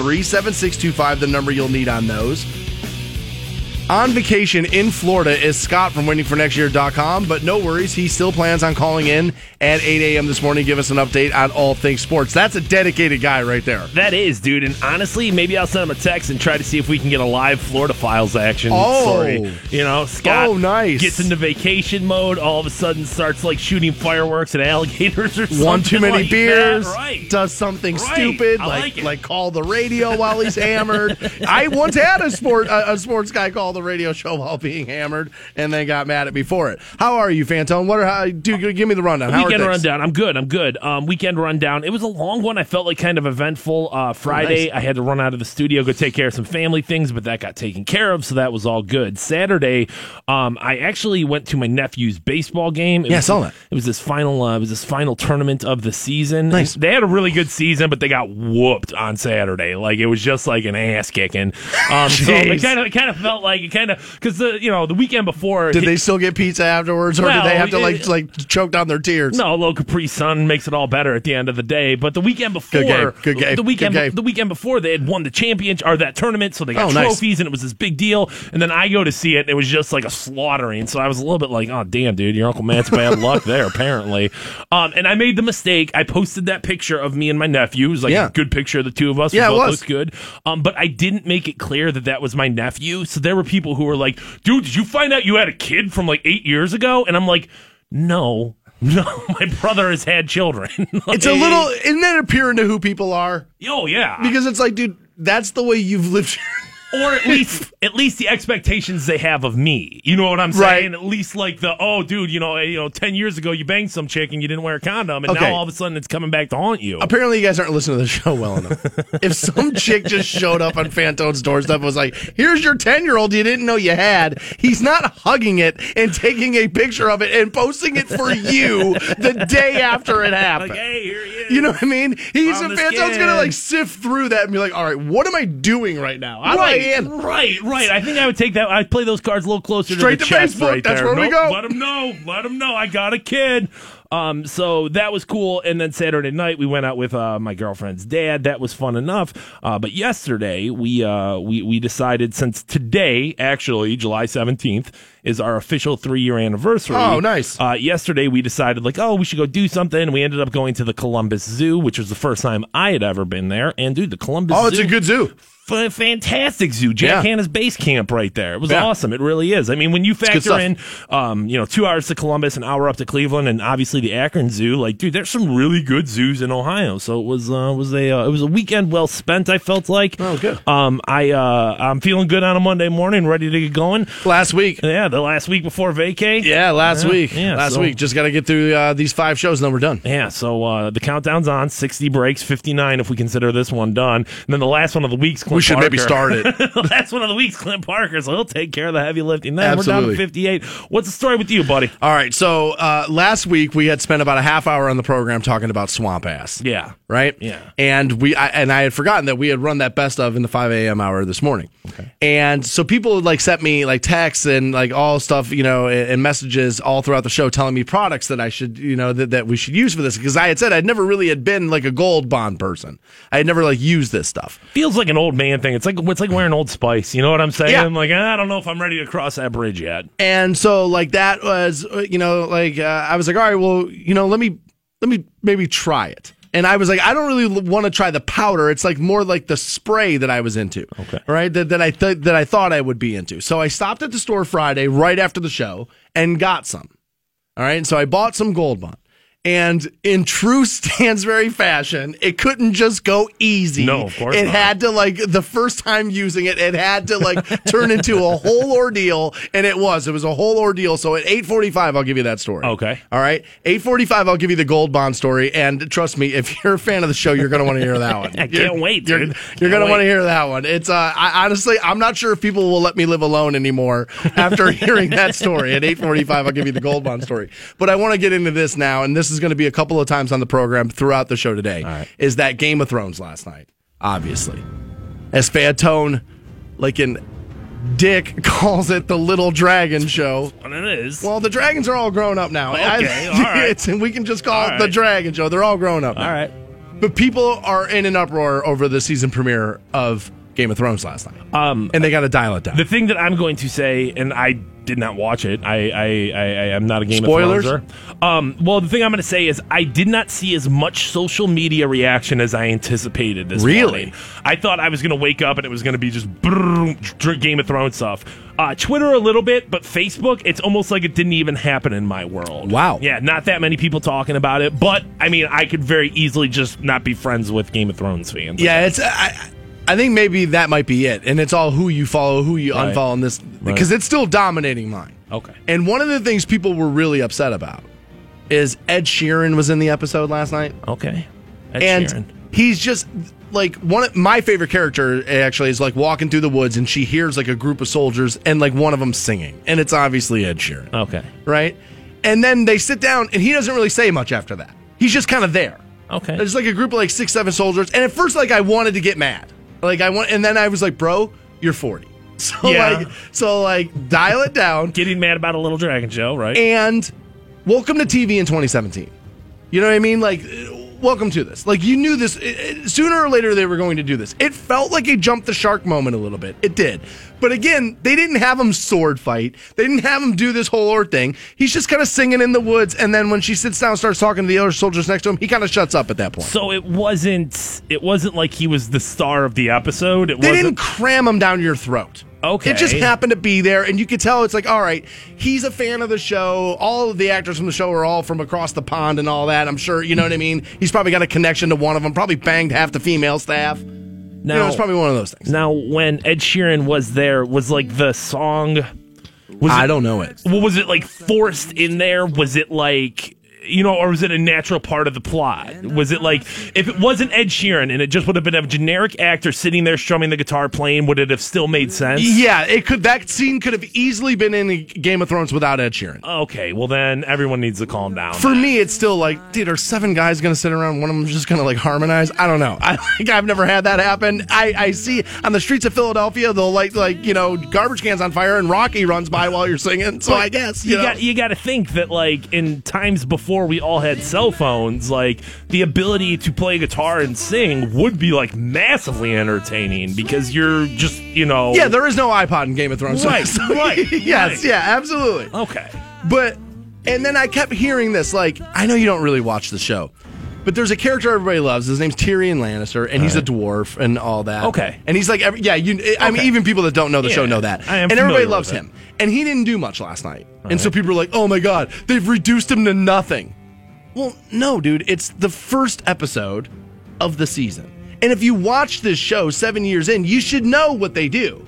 37625, the number you'll need on those. On vacation in Florida is Scott from waitingfornextyear.com, but no worries. He still plans on calling in at 8 a.m. this morning, give us an update on all things sports. That's a dedicated guy right there. That is, dude. And honestly, maybe I'll send him a text and try to see if we can get a live Florida Files action. Oh. story. You know, Scott Oh, nice. gets into vacation mode, all of a sudden starts like shooting fireworks at alligators or something. One too many like that. beers, Right. does something Right. stupid, I like like like call the radio while he's hammered. I once had a sport a, a sports guy call the radio show while being hammered, and then got mad at me for it. How are you, Fantone? What are how, dude? Give me the rundown. How weekend rundown. I'm good. I'm good. Um, weekend rundown. It was a long one. I felt like kind of eventful. Uh, Friday, nice. I had to run out of the studio, go take care of some family things, but that got taken care of, so that was all good. Saturday, um, I actually went to my nephew's baseball game. It Yeah, I saw that. It was this final. Uh, it was this final tournament of the season. Nice. They had a really good season, but they got whooped on Saturday. Like it was just like an ass kicking. Um, so it kind of it kind of felt like it kind of because the you know the weekend before Did they still get pizza afterwards, or Well, did they have to like it- like choke down their tears? No, a little Capri Sun makes it all better at the end of the day. But the weekend before, Good game. Good game. the weekend, Good game. the weekend before, they had won the championship or that tournament, so they got Oh, nice. trophies, and it was this big deal. And then I go to see it, and it was just like a slaughtering. So I was a little bit like, "Oh, damn, dude, your Uncle Matt's bad luck there, apparently." Um, and I made the mistake. I posted that picture of me and my nephew. It was like Yeah. a good picture of the two of us. Yeah, it we both was. looked good. Um, but I didn't make it clear that that was my nephew. So there were people who were like, "Dude, did you find out you had a kid from like eight years ago?" And I'm like, "No." No, my brother has had children. It's a little. Isn't that appearing to who people are? Oh yeah, Because it's like, dude, that's the way you've lived. Or at least at least the expectations they have of me. You know what I'm Right. saying? At least like the oh, dude, you know, eh, you know, ten years ago you banged some chick and you didn't wear a condom, and Okay. now all of a sudden it's coming back to haunt you. Apparently, you guys aren't listening to the show well enough. if some chick just showed up on Fantone's doorstep and was like, "Here's your ten year old you didn't know you had," he's not hugging it and taking a picture of it and posting it for you the day after it happened. Like, hey, here he is. You know what I mean? He's Found the Fantone's skin. gonna like sift through that and be like, "All right, what am I doing right now? How do I Right, handle right, right. I think I would take that. I'd play those cards a little closer Straight to the to chest Facebook. right That's there. where we Nope, go. Let them know. Let them know. I got a kid. Um, so that was cool. And then Saturday night we went out with uh, my girlfriend's dad. That was fun enough. Uh, but yesterday we uh, we we decided since today, actually July seventeenth, is our official three year anniversary. Oh, nice. Uh, yesterday we decided like, oh, we should go do something. We ended up going to the Columbus Zoo, which was the first time I had ever been there. And dude, the Columbus Zoo. Oh, it's a good zoo. F- fantastic zoo. Jack Yeah. Hanna's base camp right there. It was Yeah. awesome. It really is. I mean, when you factor in, um, you know, two hours to Columbus, an hour up to Cleveland, and obviously the Akron Zoo, like, dude, there's some really good zoos in Ohio. So it was, uh, was a, uh, it was a weekend well spent. I felt like. Oh, good. Um, I, uh, I'm feeling good on a Monday morning, ready to get going. Last week. Yeah, the last week before vacay. Yeah, last Yeah, week. yeah, last so- week. Just got to get through uh, these five shows, and then we're done. Yeah, so uh, the countdown's on. 60 breaks, 59 if we consider this one done. And then the last one of the week's Clint should maybe start it. last one of the week's Clint Parker, so he'll take care of the heavy lifting. Then we're down to 58. What's the story with you, buddy? All right. So uh, last week we had spent about a half hour on the program talking about swamp ass. Yeah. Right. Yeah. And we I, and I had forgotten that we had run that best of in the five a.m. hour this morning. Okay. And so people would like sent me like texts and like all stuff, you know, and, and messages all throughout the show telling me products that I should, you know, that, that we should use for this because I had said I'd never really had been like a gold bond person. I had never like used this stuff. Feels like an old man thing. It's like it's like wearing Old Spice. You know what I'm saying? Yeah. I'm like, I don't know if I'm ready to cross that bridge yet. And so like that was you know like uh, I was like all right well you know let me let me maybe try it. And I was like, I don't really want to try the powder. It's like more like the spray that I was into. Okay. Right. That, that I th- that I thought I would be into. So I stopped at the store Friday right after the show and got some. All right. And so I bought some Gold Bond. And in true Stansbury fashion, it couldn't just go easy. No, of course It not. had to like the first time using it, it had to like turn into a whole ordeal, and it was. It was a whole ordeal. So at eight forty-five, I'll give you that story. Okay. All right. Eight forty-five, I'll give you the Gold Bond story. And trust me, if you're a fan of the show, you're going to want to hear that one. I can't You're- wait, You're, dude. you're going to want to hear that one. It's uh, I, honestly, I'm not sure if people will let me live alone anymore after hearing that story. At eight forty-five, I'll give you the Gold Bond story. But I want to get into this now, and this is going to be a couple of times on the program throughout the show today. right. Is that Game of Thrones last night? Obviously, as Fantone, like an Dick calls it the Little Dragon Show. And it is. Well, the dragons are all grown up now. Okay, all right. It's, we can just call All it the right. Dragon Show. They're all grown up. Now. All right. But people are in an uproar over the season premiere of Game of Thrones last night. Um, and they got to dial it down. The thing that I'm going to say, and I did not watch it. I I, I, I am not a Game Spoilers? of Thrones. Um, well, the thing I'm going to say is I did not see as much social media reaction as I anticipated this Really? morning. I thought I was going to wake up and it was going to be just brrr, Game of Thrones stuff. Uh, Twitter a little bit, but Facebook, it's almost like it didn't even happen in my world. Wow. Yeah, not that many people talking about it, but I mean, I could very easily just not be friends with Game of Thrones fans. yeah, it's. I, I think maybe that might be it, and it's all who you follow, who you Right. unfollow in this, because it's still dominating mine. Okay. And one of the things people were really upset about is Ed Sheeran was in the episode last night. Okay. Ed and Sheeran. he's just like one of my favorite character eh, actually is like walking through the woods and she hears like a group of soldiers and like one of them singing and it's obviously Ed Sheeran, Okay. right? And then they sit down and he doesn't really say much after that. He's just kind of there. Okay. There's like a group of like six, seven soldiers, and at first like I wanted to get mad, like I want, and then I was like, bro, you're 40, so Yeah. like, so like dial it down Getting mad about a little dragon show, right? and welcome to TV in 2017. You know what I mean? Like, welcome to this. Like, you knew this. it- it- sooner or later, they were going to do this. It felt like a jump the shark moment a little bit. It did. But again, they didn't have him sword fight. They didn't have him do this whole or thing. He's just kind of singing in the woods. And then when she sits down and starts talking to the other soldiers next to him, he kind of shuts up at that point. So it wasn't. It wasn't like he was the star of the episode. It They wasn't. didn't cram him down your throat. Okay. It just happened to be there, and you could tell it's like, all right, he's a fan of the show. All of the actors from the show are all from across the pond and all that. I'm sure, you know what I mean? He's probably got a connection to one of them, probably banged half the female staff. now, you know, it's probably one of those things. now, when Ed Sheeran was there, was like the song. Was I it, don't know it. Was it like forced in there? Was it like you know, or was it a natural part of the plot? Was it like if it wasn't Ed Sheeran and it just would have been a generic actor sitting there strumming the guitar playing, would it have still made sense? Yeah, it could. That scene could have easily been in Game of Thrones without Ed Sheeran. Okay, well then everyone needs to calm down. For me, it's still like, dude, are seven guys going to sit around? One of them just going to like harmonize? I don't know. I like, I've never had that happen. I, I see on the streets of Philadelphia, they'll light like you know garbage cans on fire, and Rocky runs by while you're singing. So I guess you, you know. got you got to think that like in times before we all had cell phones, like the ability to play guitar and sing would be like massively entertaining because you're just you know yeah, there is no iPod in Game of Thrones. Right, right, yes, right. yeah, absolutely. okay But and then I kept hearing this. Like, I know you don't really watch the show, but there's a character everybody loves. His name's Tyrion Lannister, and he's a dwarf and all that. Okay. and he's like, every, yeah, you. I mean, Okay. even people that don't know the show know that, I am and everybody loves him. And he didn't do much last night, and so people are like, oh my god, they've reduced him to nothing. Well, no, dude, it's the first episode of the season. And if you watch this show seven years in, you should know what they do.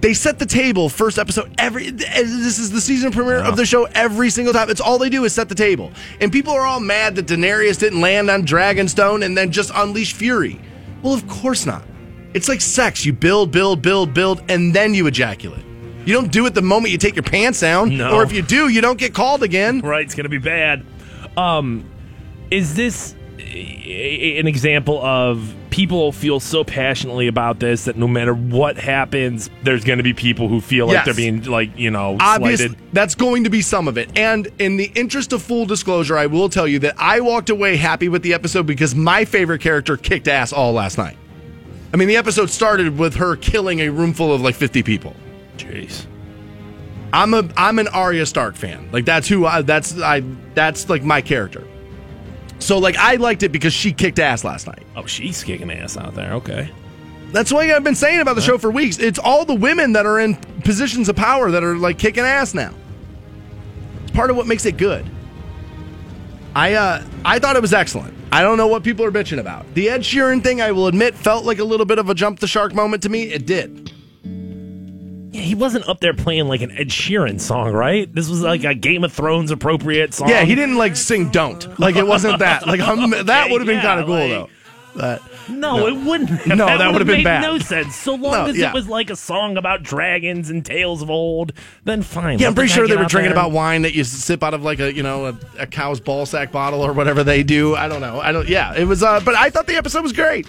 They set the table first episode every this is the season premiere of the show every single time. It's all they do is set the table. And people are all mad that Daenerys didn't land on Dragonstone and then just unleash fury. Well, of course not. It's like sex. You build, build, build, build, and then you ejaculate. You don't do it the moment you take your pants down. No. Or if you do, you don't get called again. right it's gonna be bad um is this an example of people feel so passionately about this that no matter what happens there's gonna be people who feel like Yes. they're being like you know Obviously, slighted that's going to be some of it. And in the interest of full disclosure, I will tell you that I walked away happy with the episode because my favorite character kicked ass all last night. I mean, the episode started with her killing a room full of like 50 people. jeez I'm a I'm an Arya Stark fan. Like that's who I that's I that's like my character. So like I liked it because she kicked ass last night. oh she's kicking ass out there okay That's what I've been saying about the show for weeks. It's all the women that are in positions of power that are like kicking ass now. It's part of what makes it good. I uh I thought it was excellent. I don't know what people are bitching about. The Ed Sheeran thing, I will admit, felt like a little bit of a jump the shark moment to me. It did. He wasn't up there playing like an ed sheeran song right this was like a game of thrones appropriate song Yeah, he didn't like sing "Don't." Like it wasn't that. Like um, that would have been yeah, kind of cool like- though. But No, it wouldn't. Have. No, that would've would've been made bad. No sense. So long No, as yeah. it was like a song about dragons and tales of old, then fine. yeah, I'm pretty sure they were drinking there. about wine that you sip out of like a you know a, a cow's ball sack bottle or whatever they do. I don't know. I don't. Yeah, it was. Uh, but I thought the episode was great.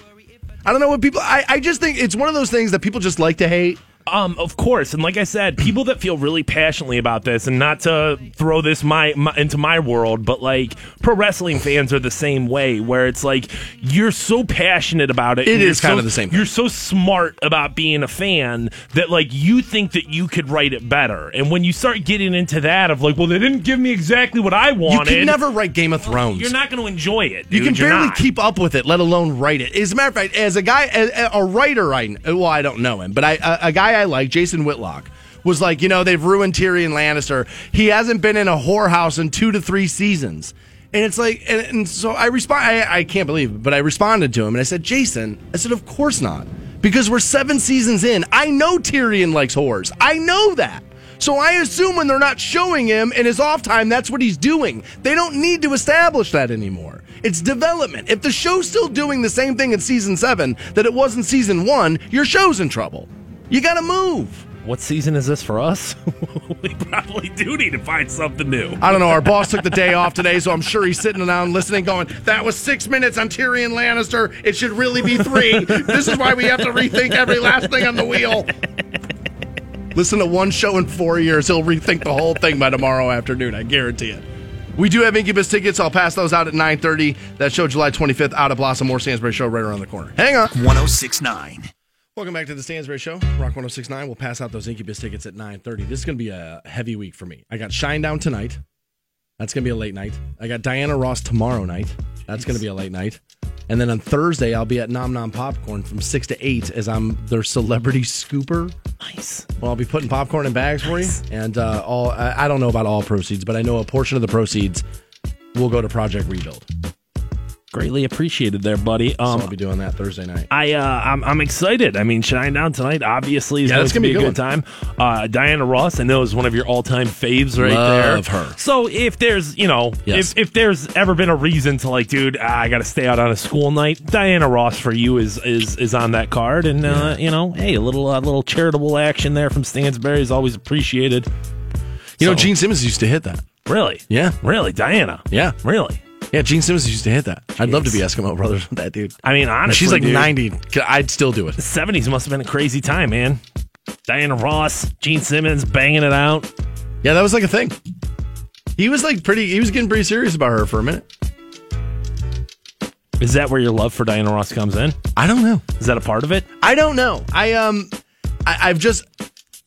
I don't know what people. I, I just think it's one of those things that people just like to hate. Um, of course, and like I said, people that feel really passionately about this, and not to throw this my, my into my world, but like pro wrestling fans are the same way, where it's like you're so passionate about it. It is kind so- of the same thing. You're so smart about being a fan that like you think that you could write it better, and when you start getting into that of like, well, they didn't give me exactly what I wanted. You can never write Game of Thrones. You're not going to enjoy it. You can You're barely not. keep up with it, let alone write it. As a matter of fact, as a guy, a, a writer, I well, I don't know him, but I a, a guy I like, Jason Whitlock, was like, you know, they've ruined Tyrion Lannister. He hasn't been in a whorehouse in two to three seasons, and it's like, and, and so I respond. I, I can't believe it, but I responded to him and I said, Jason, I said, of course not, because we're seven seasons in. I know Tyrion likes whores. I know that. So I assume when they're not showing him in his off time, that's what he's doing. They don't need to establish that anymore. It's development. If the show's still doing the same thing in season seven that it was in season one, your show's in trouble. You gotta move. What season is this for us? we probably do need to find something new. I don't know. Our boss took the day off today, so I'm sure he's sitting down listening, going, That was six minutes on Tyrion Lannister. It should really be three. this is why we have to rethink every last thing on the wheel. Listen to one show in four years. He'll rethink the whole thing by tomorrow afternoon. I guarantee it. We do have Incubus tickets. I'll pass those out at 9.30. That show July 25th out of Blossom. More Stansbury Show right around the corner. Hang on. 1069. Welcome back to the Stansbury Show. Rock 1069. We'll pass out those Incubus tickets at 9.30. This is going to be a heavy week for me. I got Shinedown tonight. That's going to be a late night. I got Diana Ross tomorrow night. That's going to be a late night. And then on Thursday, I'll be at Nom Nom Popcorn from 6 to 8 as I'm their celebrity scooper. Nice. Well, I'll be putting popcorn in bags for you. And uh, all I, I don't know about all proceeds, but I know a portion of the proceeds will go to Project Rebuild. Greatly appreciated there, buddy. So Um, I'll be doing that Thursday night. I uh, I'm, I'm excited. I mean, Shinedown tonight obviously is Yeah, going to gonna be a good good time. Uh, Diana Ross, I know, is one of your all time faves right Love there. her. So if there's you know Yes. if if there's ever been a reason to like, dude, ah, I got to stay out on a school night, Diana Ross for you is is is on that card, and uh, you know, hey, a little uh, little charitable action there from Stansbury is always appreciated. You know, Gene Simmons used to hit that. Really? Yeah. Really, Diana? Yeah. Really? Yeah, Gene Simmons used to hit that. I'd love to be Eskimo Brothers with that dude. I mean, honestly, She's like dude, 90. I'd still do it. The 70s must have been a crazy time, man. Diana Ross, Gene Simmons banging it out. Yeah, that was like a thing. He was like pretty, he was getting pretty serious about her for a minute. Is that where your love for Diana Ross comes in? I don't know. Is that a part of it? I don't know. I, um, I, I've just,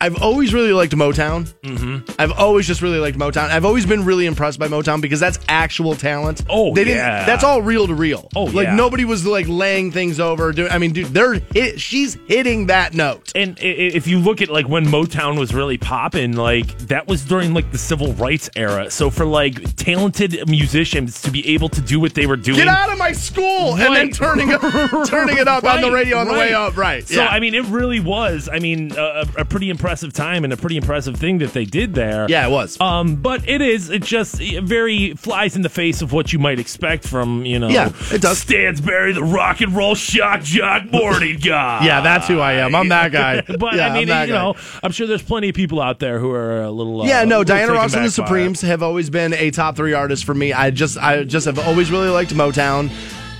I've always really liked Motown. Mm-hmm. I've always just really liked Motown. I've always been really impressed by Motown because that's actual talent. Oh, they didn't. yeah. That's all real to real. Oh, yeah. like yeah. nobody was like laying things over. Doing. I mean, dude, they're hit. She's hitting that note. And if you look at like when Motown was really popping, like that was during like the civil rights era. So for like talented musicians to be able to do what they were doing, Get out of my school, and then turning it, turning it up on the radio on the way up. Right. So yeah. I mean, it really was. I mean, a, a pretty impressive time and a pretty impressive thing that they did there. yeah, it was. Um, but it is. It just it very flies in the face of what you might expect from you know. Yeah, it does. Stansbury, the rock and roll shock jock morning guy. yeah, that's who I am. I'm that guy. But Yeah, I mean, you guy. know, I'm sure there's plenty of people out there who are a little. Uh, Yeah, no, Diana Ross and the. Supremes have always been a top three artist for me. I just, I just have always really liked Motown,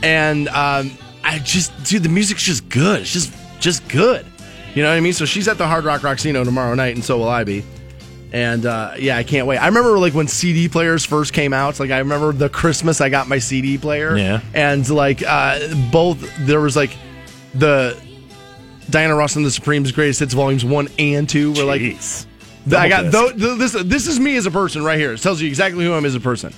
and um, I just, dude, the music's just good. It's just, just good. You know what I mean? So she's at the Hard Rock Rocksino tomorrow night, and so will I be. And uh, yeah, I can't wait. I remember like when CD players first came out. Like I remember the Christmas I got my CD player. Yeah. And like uh, both there was like the Diana Ross and the Supremes Greatest Hits Volumes One and Two were like Jeez. I got Double those. This this is me as a person right here. It tells you exactly who I am as a person.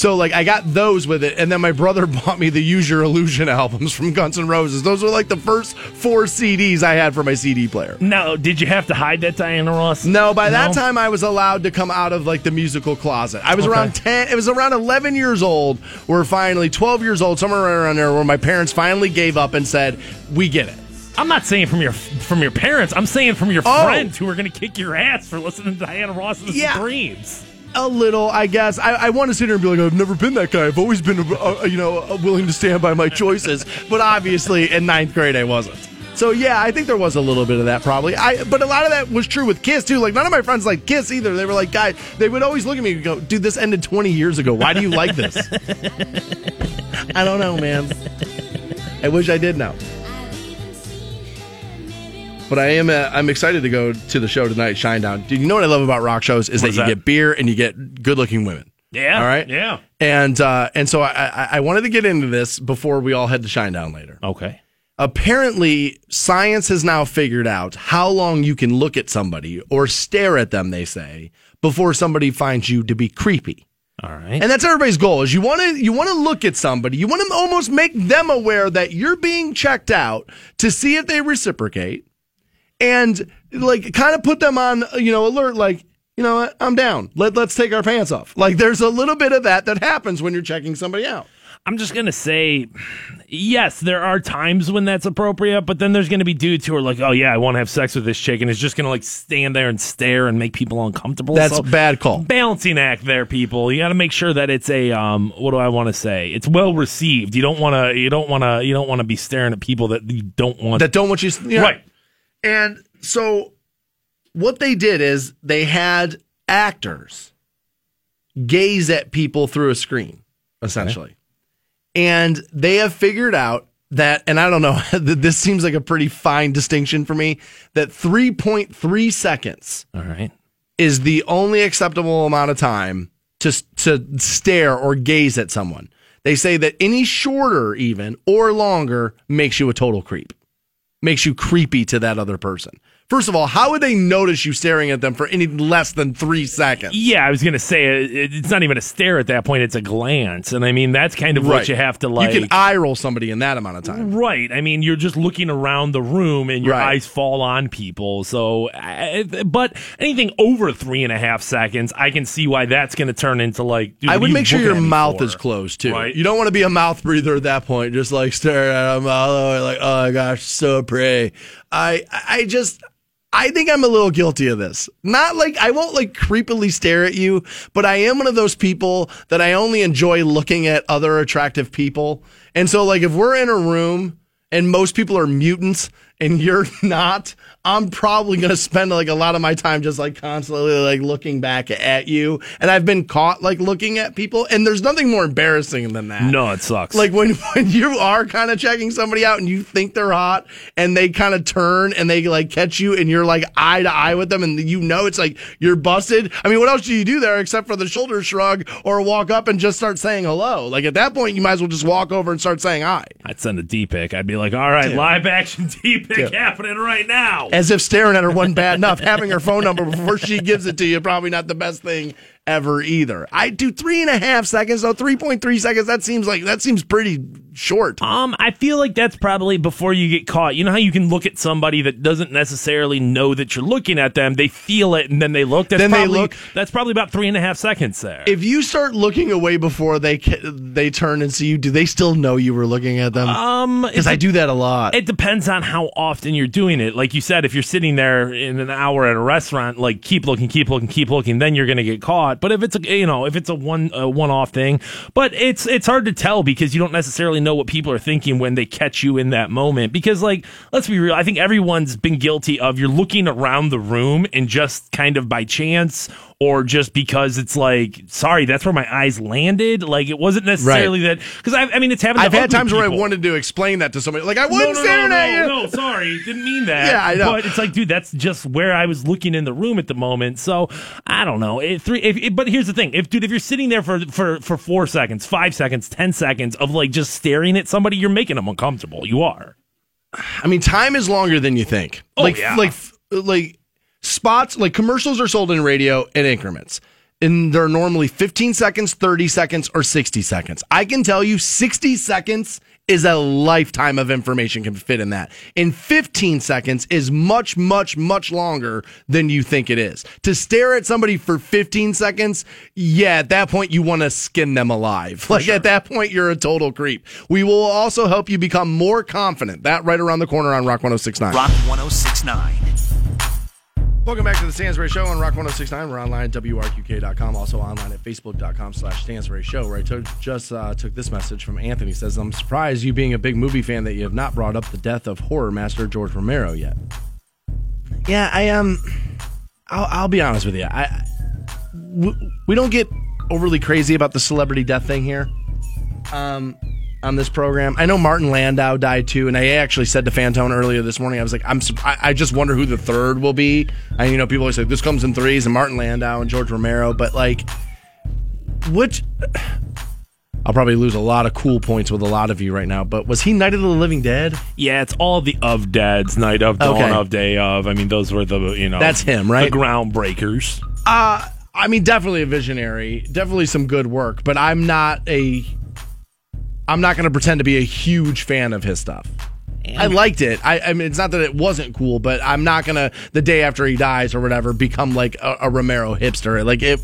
So like I got those with it, and then my brother bought me the Use Your Illusion albums from Guns N' Roses. Those were like the first four CDs I had for my CD player. Now, did you have to hide that Diana Ross? No, by that time I was allowed to come out of like the musical closet. I was Okay. around ten. It was around eleven years old. We're finally twelve years old, somewhere around there, where my parents finally gave up and said, "We get it." I'm not saying from your from your parents. I'm saying from your Oh. friends who are going to kick your ass for listening to Diana Ross and the Yeah. Supremes. A little, I guess. I, I want to sit here and be like, I've never been that guy. I've always been, uh, you know, uh, willing to stand by my choices. but obviously, in ninth grade, I wasn't. So yeah, I think there was a little bit of that probably. I but a lot of that was true with Kiss too. Like none of my friends like Kiss either. They were like, guy, they would always look at me and go, dude, this ended 20 years ago. Why do you like this? I don't know, man. I wish I did know. But I am uh, I'm excited to go to the show tonight, Shinedown. Do you know what I love about rock shows is that What's you that? get beer and you get good looking women. Yeah. All right. Yeah. And uh, and so I, I I wanted to get into this before we all head to Shinedown later. Okay. Apparently, science has now figured out how long you can look at somebody or stare at them. They say before somebody finds you to be creepy. All right. And that's everybody's goal is you want to you want to look at somebody, you want to almost make them aware that you're being checked out to see if they reciprocate and like kind of put them on, you know, alert like, you know what, I'm down. Let let's take our pants off. Like there's a little bit of that that happens when you're checking somebody out. I'm just gonna say, yes, there are times when that's appropriate, but then there's gonna be dudes who are like, "Oh yeah, I want to have sex with this chick," and it's just gonna like stand there and stare and make people uncomfortable. That's So, a bad call. balancing act there, people. You got to make sure that it's a um. What do I want to say? It's well received. You don't want to. You don't want to. You don't want to be staring at people that you don't want. That don't want you, know, right. And so what they did is they had actors gaze at people through a screen, essentially. And they have figured out that, and I don't know, this seems like a pretty fine distinction for me, that 3.3 seconds All right. is the only acceptable amount of time to to stare or gaze at someone. They say that any shorter even or longer makes you a total creep. Makes you creepy to that other person. First of all, how would they notice you staring at them for any less than 3 seconds? Yeah, I was gonna say uh, it, it's not even a stare at that point; it's a glance, and I mean that's kind of what you have to like. You can eye roll somebody in that amount of time. Right. I mean, you're just looking around the room and your Right. eyes fall on people. So, uh, uh, but anything over three and a half seconds, I can see why that's going to turn into like. I would make sure your mouth for? is closed too. Right. You don't want to be a mouth breather at that point, just like staring at them all the way, like, oh my oh, gosh, so pretty. I, I just, I think I'm a little guilty of this. Not like I won't like creepily stare at you, but I am one of those people that I only enjoy looking at other attractive people. And so, like, if we're in a room and most people are mutants and you're not, I'm probably going to spend like a lot of my time just like constantly like looking back at you. And I've been caught like looking at people and there's nothing more embarrassing than that. No, it sucks. Like when, when you are kind of checking somebody out and you think they're hot and they kind of turn and they like catch you and you're like eye to eye with them and you know it's like you're busted. I mean, what else do you do there except for the shoulder shrug or walk up and just start saying hello? Like at that point, you might as well just walk over and start saying hi. I'd send a D pic. I'd be like, all right, live action D pic happening right now. As if staring at her wasn't bad enough. Having her phone number before she gives it to you probably not the best thing ever either. I do three and a half seconds though. Three point three seconds. That seems like that seems pretty short. Um, I feel like that's probably before you get caught. You know how you can look at somebody that doesn't necessarily know that you're looking at them. They feel it and then they look. That's Then they look. That's probably about three and a half seconds there. If you start looking away before they they turn and see you, do they still know you were looking at them? um, Because I do that a lot. It depends on how often you're doing it. Like you said, if you're sitting there in an hour at a restaurant, like keep looking, keep looking, keep looking, then you're going to get caught. But if it's a you know if it's a one a one off thing, but it's it's hard to tell because you don't necessarily know what people are thinking when they catch you in that moment. Because like let's be real, I think everyone's been guilty of you're looking around the room and just kind of by chance or just because it's like sorry that's where my eyes landed. Like it wasn't necessarily that because I, I mean it's happened. I've had times where I wanted to explain that to somebody. Like I No, wasn't no, staring no, at no, you. no, sorry, didn't mean that. Yeah, I know. But it's like, dude, that's just where I was looking in the room at the moment. So I don't know. It, three, if, if- but here's the thing: if dude, if you're sitting there for for for four seconds, five seconds, ten seconds of like just staring at somebody, you're making them uncomfortable. You are. I mean, time is longer than you think. Oh, like, yeah. like, like spots, like commercials are sold in radio in increments. And they're normally 15 seconds, 30 seconds, or 60 seconds. I can tell you 60 seconds is a lifetime of information can fit in that. And 15 seconds is much, much, much longer than you think it is. To stare at somebody for 15 seconds, yeah, at that point you want to skin them alive. like at that point you're a total creep. We will also help you become more confident. That right around the corner on Rock 1069. Rock 1069. Welcome back to the Stansbury Show on Rock 1069. We're online at WRQK.com, also online at Facebook.com slash Stansbury Show, where I took, just uh, took this message from Anthony. says, I'm surprised you being a big movie fan that you have not brought up the death of horror master George Romero yet. Yeah, I Um, I'll, I'll be honest with you. I w- we don't get overly crazy about the celebrity death thing here. Um, on this program. I know Martin Landau died too, and I actually said to Fantone earlier this morning, I was like, I'm, I, just wonder who the third will be. And you know, people always say this comes in threes, and Martin Landau and George Romero, but like, which I'll probably lose a lot of cool points with a lot of you right now. But was he Night of the Living Dead? Yeah, it's all the of Dead's night of dawn Okay. of day of. I mean, those were the you know That's him, right? The groundbreakers. Uh, I mean, definitely a visionary, definitely some good work, but I'm not a. I'm not going to pretend to be a huge fan of his stuff. I liked it. I, I mean, it's not that it wasn't cool, but I'm not gonna the day after he dies or whatever become like a, a Romero hipster. Like it,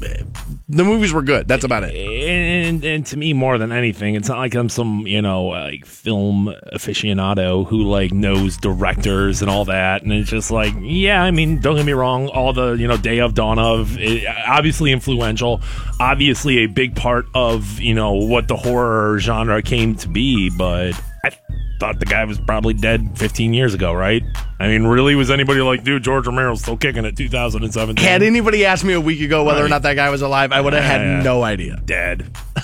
the movies were good. That's about it. And, and to me, more than anything, it's not like I'm some you know like film aficionado who like knows directors and all that. And it's just like, yeah, I mean, don't get me wrong, all the you know Day of Dawn of it, obviously influential, obviously a big part of you know what the horror genre came to be, but I thought the guy was probably dead 15 years ago, right? I mean, really, was anybody like, dude, George Romero's still kicking at 2017? Had anybody asked me a week ago whether or not that guy was alive, I would have had Yeah. no idea. dead.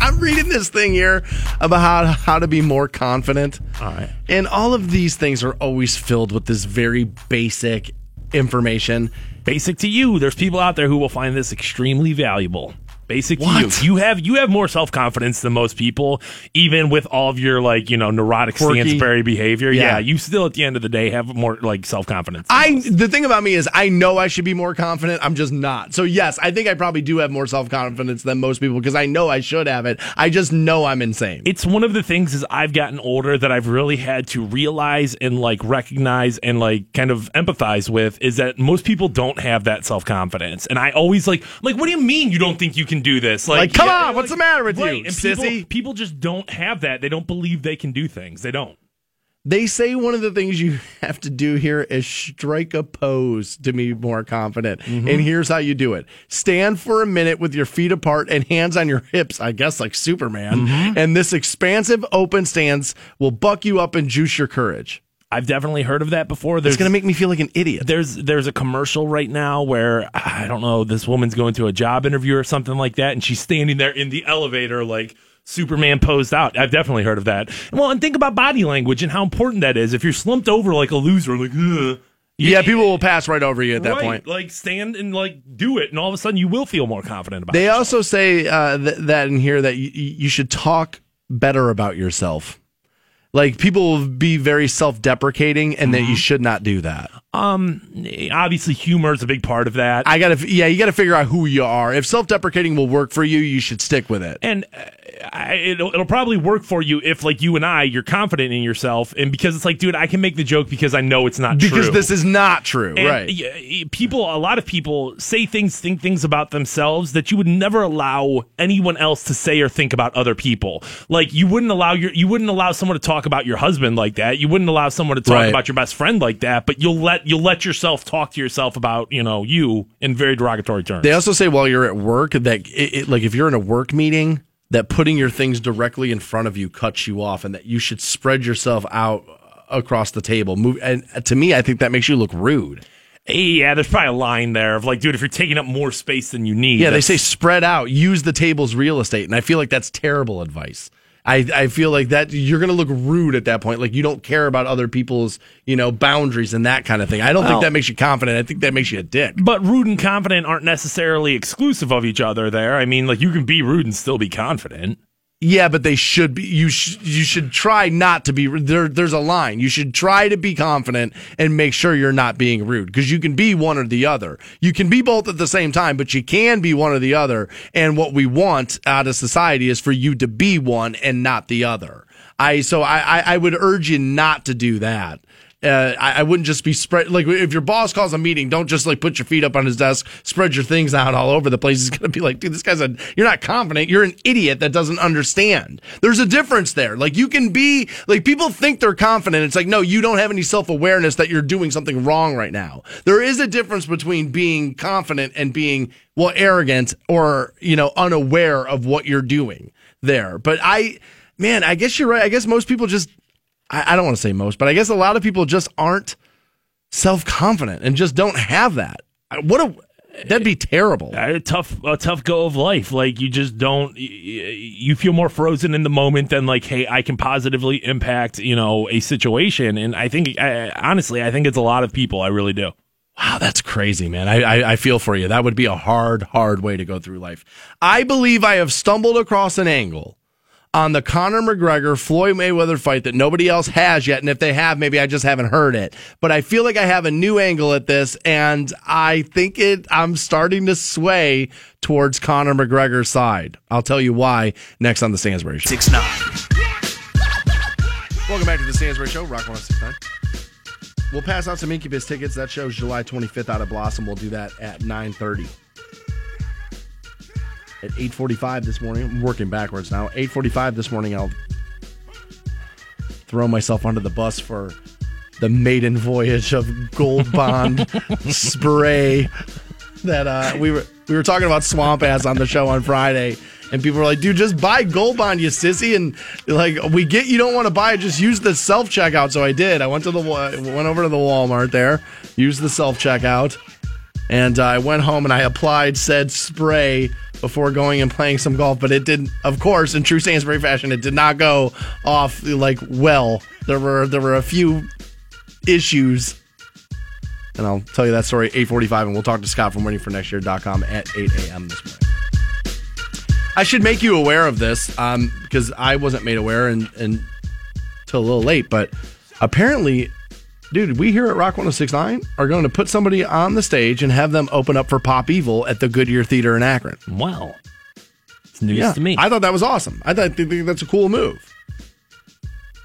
I'm reading this thing here about how how to be more confident. All right. And all of these things are always filled with this very basic information. Basic to you. There's people out there who will find this extremely valuable. Basic you. You have you have more self confidence than most people, even with all of your like you know neurotic Quirky. Stansbury behavior. Yeah. Yeah. you still at the end of the day have more like self confidence. I the thing about me is I know I should be more confident. I'm just not. So yes, I think I probably do have more self confidence than most people because I know I should have it. I just know I'm insane. it's one of the things as I've gotten older that I've really had to realize and like recognize and like kind of empathize with is that most people don't have that self confidence. And I always like like what do you mean you don't think you can do this? Like, come on, what's the matter with you, and sissy? People, people just don't have that. They don't believe they can do things. They don't. They say one of the things you have to do here is strike a pose to be more confident. Mm-hmm. And here's how you do it stand for a minute with your feet apart and hands on your hips, I guess like Superman. Mm-hmm. And this expansive open stance will buck you up and juice your courage. I've definitely heard of that before. There's It's going to make me feel like an idiot. there's there's a commercial right now where I don't know this woman's going to a job interview or something like that, and she's standing there in the elevator like Superman posed out. I've definitely heard of that. Well, and think about body language and how important that is. If you're slumped over like a loser, like Ugh, Yeah, people will pass right over you at that right, point. like stand and like do it, and all of a sudden you will feel more confident about. It. They it. also say uh, th- that in here that you, you should talk better about yourself. Like people will be very self-deprecating, and that you should not do that. Um, obviously humor is a big part of that. I gotta, yeah, you gotta figure out who you are. If self-deprecating will work for you, you should stick with it. and uh, I, it'll, it'll probably work for you if like you and I you're confident in yourself and because it's like dude I can make the joke because I know it's not true. Because true. this is not true, And, right? people a lot of people say things think things about themselves that you would never allow anyone else to say or think about other people like you wouldn't allow your you wouldn't allow someone to talk about your husband like that you wouldn't allow someone to talk Right. about your best friend like that but you'll let you'll let yourself talk to yourself about you know you in very derogatory terms They also say while you're at work that it, it, like if you're in a work meeting that putting your things directly in front of you cuts you off and that you should spread yourself out across the table. Move and to me I think that makes you look rude. yeah there's probably a line there of like dude if you're taking up more space than you need Yeah, they say spread out, use the table's real estate and I feel like that's terrible advice. I, I feel like that you're going to look rude at that point. Like you don't care about other people's, you know, boundaries and that kind of thing. I don't Well- think that makes you confident. I think that makes you a dick. but rude and confident aren't necessarily exclusive of each other there i mean like you can be rude and still be confident Yeah, but they should be. You sh- you should try not to be. There, there's a line. You should try to be confident and make sure you're not being rude because you can be one or the other. You can be both at the same time, but you can be one or the other. And what we want out of society is for you to be one and not the other. I so I I, I would urge you not to do that. Uh, I, I wouldn't just be spread like if your boss calls a meeting, don't just like put your feet up on his desk, spread your things out all over the place. He's gonna be like, dude, this guy's a you're not confident. You're an idiot that doesn't understand. There's a difference there. Like you can be like people think they're confident. It's like no, you don't have any self awareness that you're doing something wrong right now. There is a difference between being confident and being well arrogant or you know unaware of what you're doing there. But I, man, I guess you're right. I guess most people just I, I don't want to say most, but I guess a lot of people just aren't self confident and just don't have that. What a That'd be terrible. a tough a tough go of life like you just don't you feel more frozen in the moment than like hey i can positively impact you know a situation and i think I, honestly i think it's a lot of people i really do Wow, that's crazy, man. I, I, I feel for you. That would be a hard, hard way to go through life. I believe I have stumbled across an angle on the Conor McGregor Floyd Mayweather fight that nobody else has yet. And if they have, maybe I just haven't heard it. But I feel like I have a new angle at this, and I think it. I'm starting to sway towards Conor McGregor's side. I'll tell you why next on the Stansbury Show. Six nine. Welcome back to the Stansbury Show, Rock 1069. We'll pass out some Incubus tickets. That show's July 25th out of Blossom. We'll do that at 9:30. At 8:45 this morning, I'm working backwards now. 8:45 this morning, I'll throw myself under the bus for the maiden voyage of Gold Bond spray that uh, we were we were talking about swamp ass on the show on Friday, and people were like, "Dude, just buy Gold Bond, you sissy." And like, we get you don't want to buy it, just use the self checkout. So I did. I went to the went over to the Walmart there, used the self checkout, and I went home and I applied said spray before going and playing some golf. But it didn't, of course, in true Stansbury fashion, it did not go off like well. There were there were a few issues and I'll tell you that story at 845, and we'll talk to Scott from waitingfornextyear.com at 8 a.m. this morning. I should make you aware of this um, because I wasn't made aware and, and till a little late, but apparently, dude, we here at Rock 1069 are going to put somebody on the stage and have them open up for Pop Evil at the Goodyear Theater in Akron. wow it's news to me I thought that was awesome. I thought that's a cool move.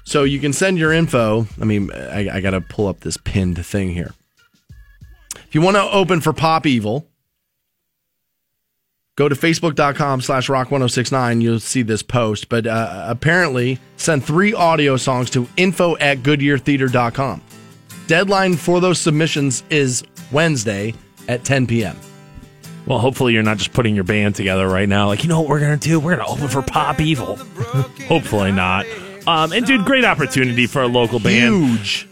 So you can send your info. I mean, I, I got to pull up this pinned thing here. If you want to open for Pop Evil, go to facebook.com slash rock1069. You'll see this post. But uh, apparently, send three audio songs to info at goodyeartheater.com. Deadline for those submissions is Wednesday at 10 p.m. well hopefully you're not just putting your band together right now like you know what we're gonna do we're gonna open for pop evil hopefully not um, and dude great opportunity for a local band Huge.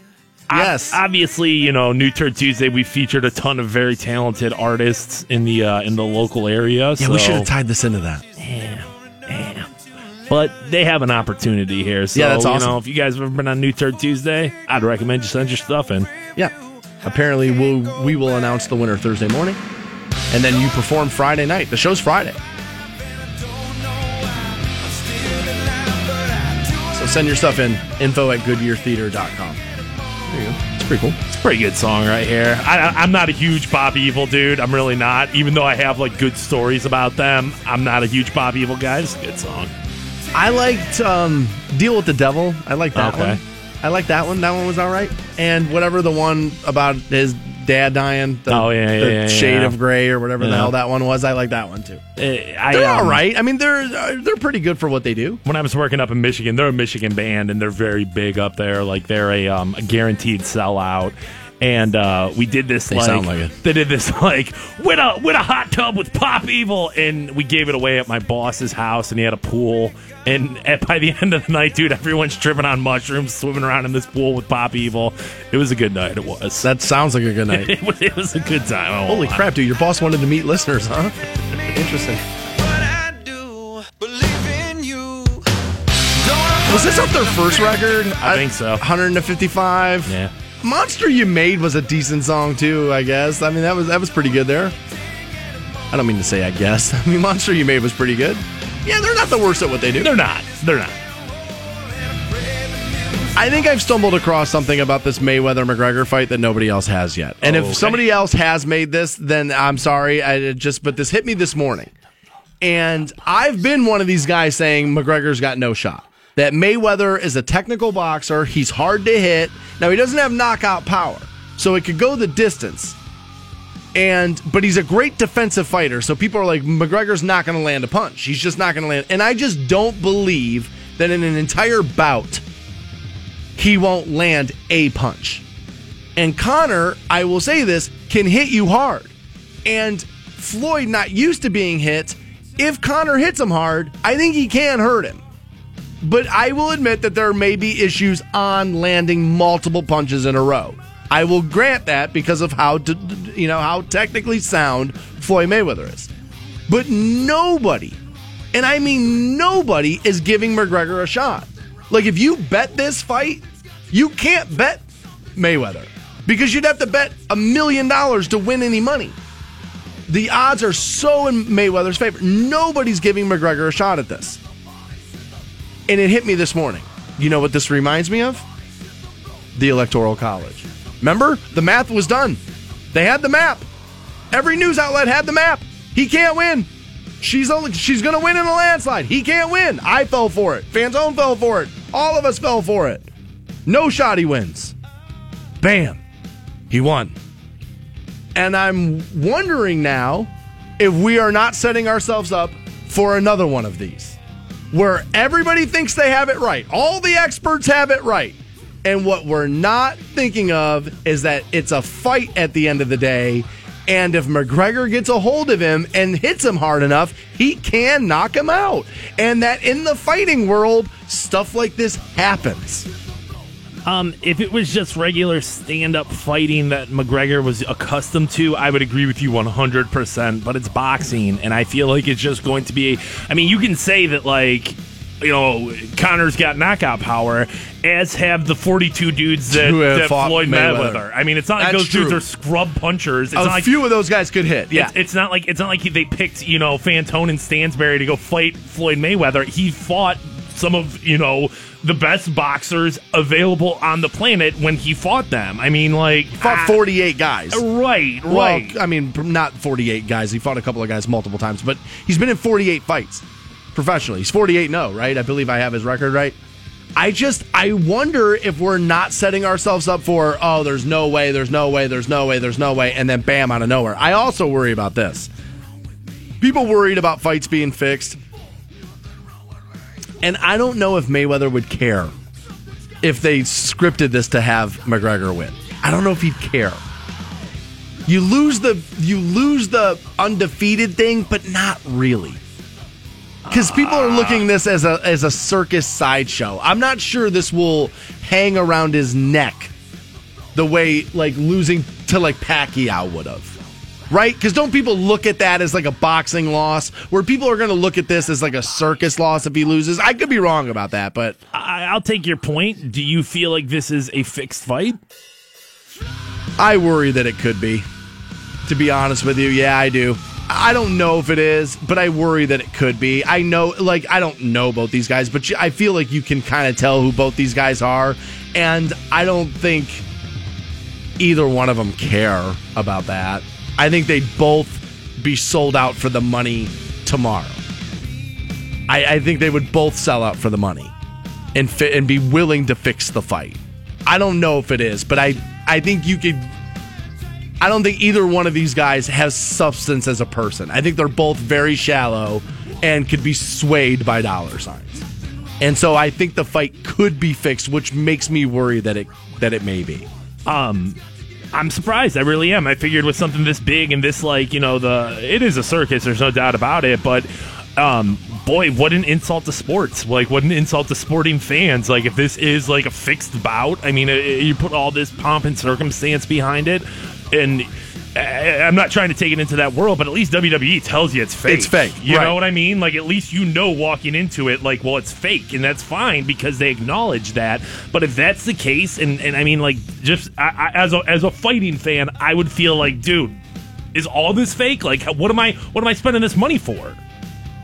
Yes. Obviously, you know, New Turd Tuesday. We featured a ton of very talented artists in the uh, in the local area. yeah, so, we should have tied this into that. Damn, damn. But they have an opportunity here. So, Yeah, that's You know, if you guys have ever been on New Turd Tuesday, I'd recommend you send your stuff in. Yeah. Apparently, we'll, we will announce the winner Thursday morning. And then you perform Friday night. The show's Friday. So send your stuff in info at goodyeartheater.com. There you go. It's pretty cool. It's a pretty good song right here. I, I- I'm not a huge Pop Evil dude. I'm really not. Even though I have like good stories about them, I'm not a huge Pop Evil guy. It's a good song. I liked um, Deal with the Devil. I like that Okay. one. I like that one. That one was all right. And whatever the one about his dad dying, the, Oh, yeah, yeah, the yeah, Shade of Gray or whatever the hell that one was, I like that one too. Uh, I, They're um, all right. I mean, they're uh, they're pretty good for what they do. when I was working up in Michigan, they're a Michigan band and they're very big up there. Like they're a, um, a guaranteed sellout. And uh, we did this like, sound like it. they did this like with a with a hot tub with Pop Evil, and we gave it away at my boss's house, and he had a pool. And at, by the end of the night, dude, everyone's tripping on mushrooms, swimming around in this pool with Pop Evil. It was a good night. It was. That sounds like a good night. it was, it was a good time. I Holy lie. crap, dude! Your boss wanted to meet listeners, huh? Interesting. What I do, believe in you. Was this up their first record? I think so. 155. Yeah. Monster You Made was a decent song too, I guess. I mean, that was that was pretty good there. I don't mean to say I guess. I mean, Monster You Made was pretty good. Yeah, they're not the worst at what they do. They're not. They're not. I think I've stumbled across something about this Mayweather McGregor fight that nobody else has yet. And Oh, if somebody else has made this, then I'm sorry. I just but this hit me this morning. And I've been one of these guys saying McGregor's got no shot. That Mayweather is a technical boxer. He's hard to hit. Now he doesn't have knockout power. So it could go the distance. And but he's a great defensive fighter. So people are like McGregor's not going to land a punch. He's just not going to land. And I just don't believe that in an entire bout he won't land a punch. And Conor, I will say this, can hit you hard. And Floyd, not used to being hit, if Conor hits him hard, I think he can hurt him. But I will admit that there may be issues on landing multiple punches in a row. I will grant that because of how d- you know how technically sound Floyd Mayweather is. But nobody, and I mean nobody, is giving McGregor a shot. Like if you bet this fight, you can't bet Mayweather because you'd have to bet a million dollars to win any money. The odds are so in Mayweather's favor. Nobody's giving McGregor a shot at this. And it hit me this morning. You know what this reminds me of? The Electoral College. Remember? The math was done. They had the map. Every news outlet had the map. He can't win. She's only she's gonna win in a landslide. He can't win. I fell for it. Fantone fell for it. All of us fell for it. No shot he wins. Bam. He won. And I'm wondering now if we are not setting ourselves up for another one of these where everybody thinks they have it right. All the experts have it right. And what we're not thinking of is that it's a fight at the end of the day. And if McGregor gets a hold of him and hits him hard enough, he can knock him out. And that in the fighting world, stuff like this happens. Um, if it was just regular stand up fighting that McGregor was accustomed to, I would agree with you 100%. But it's boxing, and I feel like it's just going to be. I mean, you can say that, like, you know, Conor's got knockout power, as have the 42 dudes that, that Floyd Mayweather. Mayweather. I mean, it's not like That's those dudes are scrub punchers. It's a like few of those guys could hit. Yeah. it's, it's not like it's not like they picked you know Fantone and Stansbury to go fight Floyd Mayweather. He fought some of you know the best boxers available on the planet when he fought them. I mean, like fought ah, 48 guys. Right, Well, right. I mean, not 48 guys. He fought a couple of guys multiple times, but he's been in 48 fights professionally. He's 48 No, right? I believe I have his record right. I just, I wonder if we're not setting ourselves up for, oh, there's no way, there's no way, there's no way, there's no way, and then bam, out of nowhere. I also worry about this. People worried about fights being fixed. And I don't know if Mayweather would care if they scripted this to have McGregor win. I don't know if he'd care. You lose the you lose the undefeated thing, but not really. Because people are looking this as a as a circus sideshow. I'm not sure this will hang around his neck the way like losing to like Pacquiao would have. Right? Because don't people look at that as like a boxing loss, where people are going to look at this as like a circus loss if he loses? I could be wrong about that, but I, I'll take your point. Do you feel like this is a fixed fight? I worry that it could be. To be honest with you, yeah, I do. I don't know if it is, but I worry that it could be. I know, like, I don't know both these guys, but I feel like you can kind of tell who both these guys are. And I don't think either one of them care about that. I think they'd both be sold out for the money tomorrow. I, I think they would both sell out for the money and and be willing to fix the fight. I don't know if it is, but I I think you could. I don't think either one of these guys has substance as a person. I think they're both very shallow and could be swayed by dollar signs. And so I think the fight could be fixed, which makes me worry that it that it may be. Um, I'm surprised. I really am. I figured with something this big and this like you know the it is a circus. There's no doubt about it. But um, boy, what an insult to sports! Like what an insult to sporting fans! Like if this is like a fixed bout, I mean, uh, you put all this pomp and circumstance behind it, and. I- I'm not trying to take it into that world, but at least WWE tells you it's fake. It's fake, You right. know what I mean? Like at least you know walking into it, like, well, it's fake, and that's fine because they acknowledge that. But if that's the case, and, and I mean, like, just I, I, as a as a fighting fan, I would feel like, dude, is all this fake? Like, what am I what am I spending this money for?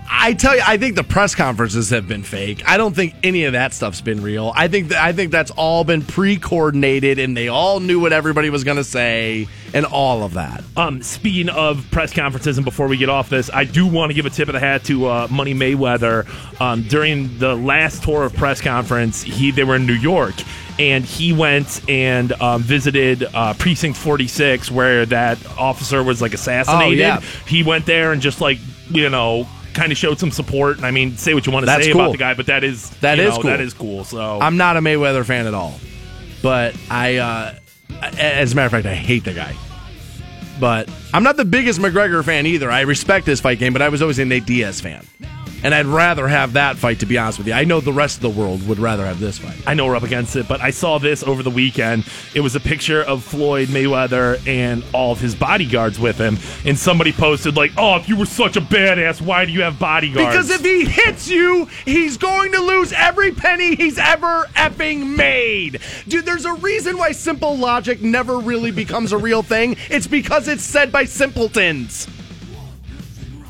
I tell you, I think the press conferences have been fake. I don't think any of that stuff's been real. I think that, I think that's all been pre-coordinated, and they all knew what everybody was going to say, and all of that. Um, speaking of press conferences, and before we get off this, I do want to give a tip of the hat to uh, Money Mayweather. Um, during the last tour of press conference, he they were in New York, and he went and um, visited uh, Precinct 46, where that officer was like assassinated. Oh, yeah. He went there and just like you know. Kind of showed some support, and I mean, say what you want to That's say cool. about the guy, but that is That is know, cool. That is cool. So I'm not a Mayweather fan at all, but I, uh, as a matter of fact, I hate the guy. But I'm not the biggest McGregor fan either. I respect his fight game, but I was always a Nate Diaz fan, And I'd rather have that fight, to be honest with you. I know the rest of the world would rather have this fight. I know we're up against it, but I saw this over the weekend. It was a picture of Floyd Mayweather and all of his bodyguards with him. And somebody posted, like, oh, if you were such a badass, why do you have bodyguards? Because if he hits you, he's going to lose every penny he's ever effing made. Dude, there's a reason why simple logic never really becomes a real thing. It's because it's said by simpletons.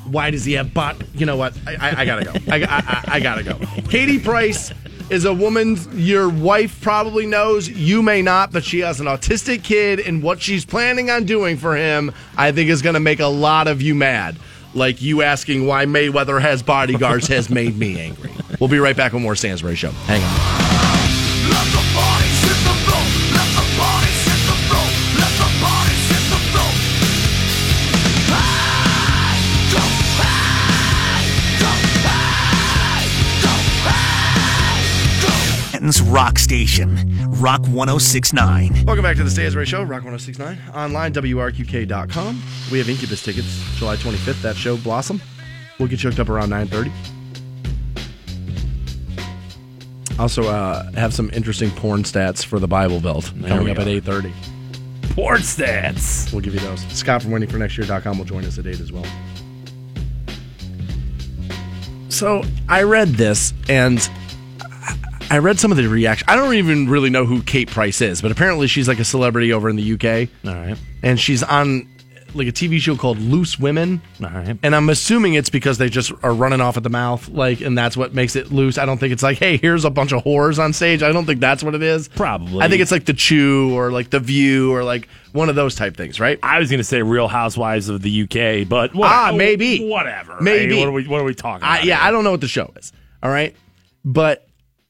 Why does he have bot? You know what? I, I, I gotta go. I, I, I gotta go. Katie Price is a woman your wife probably knows. You may not, but she has an autistic kid, and what she's planning on doing for him, I think, is gonna make a lot of you mad. Like you asking why Mayweather has bodyguards has made me angry. We'll be right back with more Stansbury Show. Hang on. Canton's Rock Station, Rock 1069. Welcome back to the Stansbury Show, Rock 1069. Online, WRQK.com. We have Incubus tickets, July 25th, that show, Blossom. We'll get you hooked up around 9.30. Also, uh, have some interesting porn stats for the Bible Belt coming we up at are. 8.30. Porn stats. We'll give you those. Scott from waitingfornextyear.com will join us at 8 as well. So I read this and I read some of the reaction. I don't even really know who Kate Price is, but apparently she's like a celebrity over in the UK. All right. And she's on like a TV show called Loose Women. All right. And I'm assuming it's because they just are running off at the mouth, like, and that's what makes it loose. I don't think it's like, hey, here's a bunch of whores on stage. I don't think that's what it is. Probably. I think it's like the Chew or like the View or like one of those type things, right? I was going to say Real Housewives of the UK, but what, Ah, maybe. whatever. Maybe. Hey, what are we? What are we talking I, yeah, here? I don't know what the show is. All right, but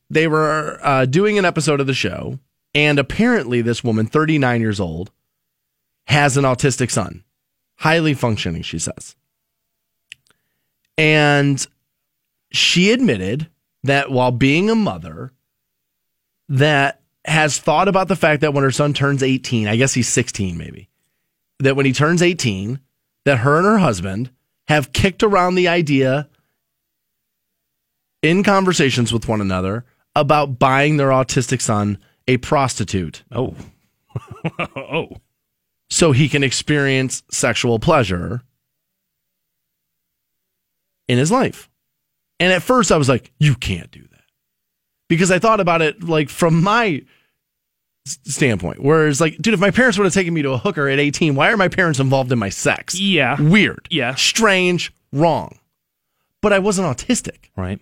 they were uh, doing an episode of the show, and apparently, this woman, 39 years old, has an autistic son, highly functioning. She says, and she admitted that while being a mother, that has thought about the fact that when her son turns 18, I guess he's 16 maybe, that when he turns 18, that her and her husband have kicked around the idea in conversations with one another about buying their autistic son a prostitute Oh. oh. so he can experience sexual pleasure in his life. And at first I was like, you can't do that. Because I thought about it like from my standpoint. Whereas like, dude, if my parents would have taken me to a hooker at 18, why are my parents involved in my sex? Yeah. Weird. Yeah. Strange, wrong. But I wasn't autistic. Right.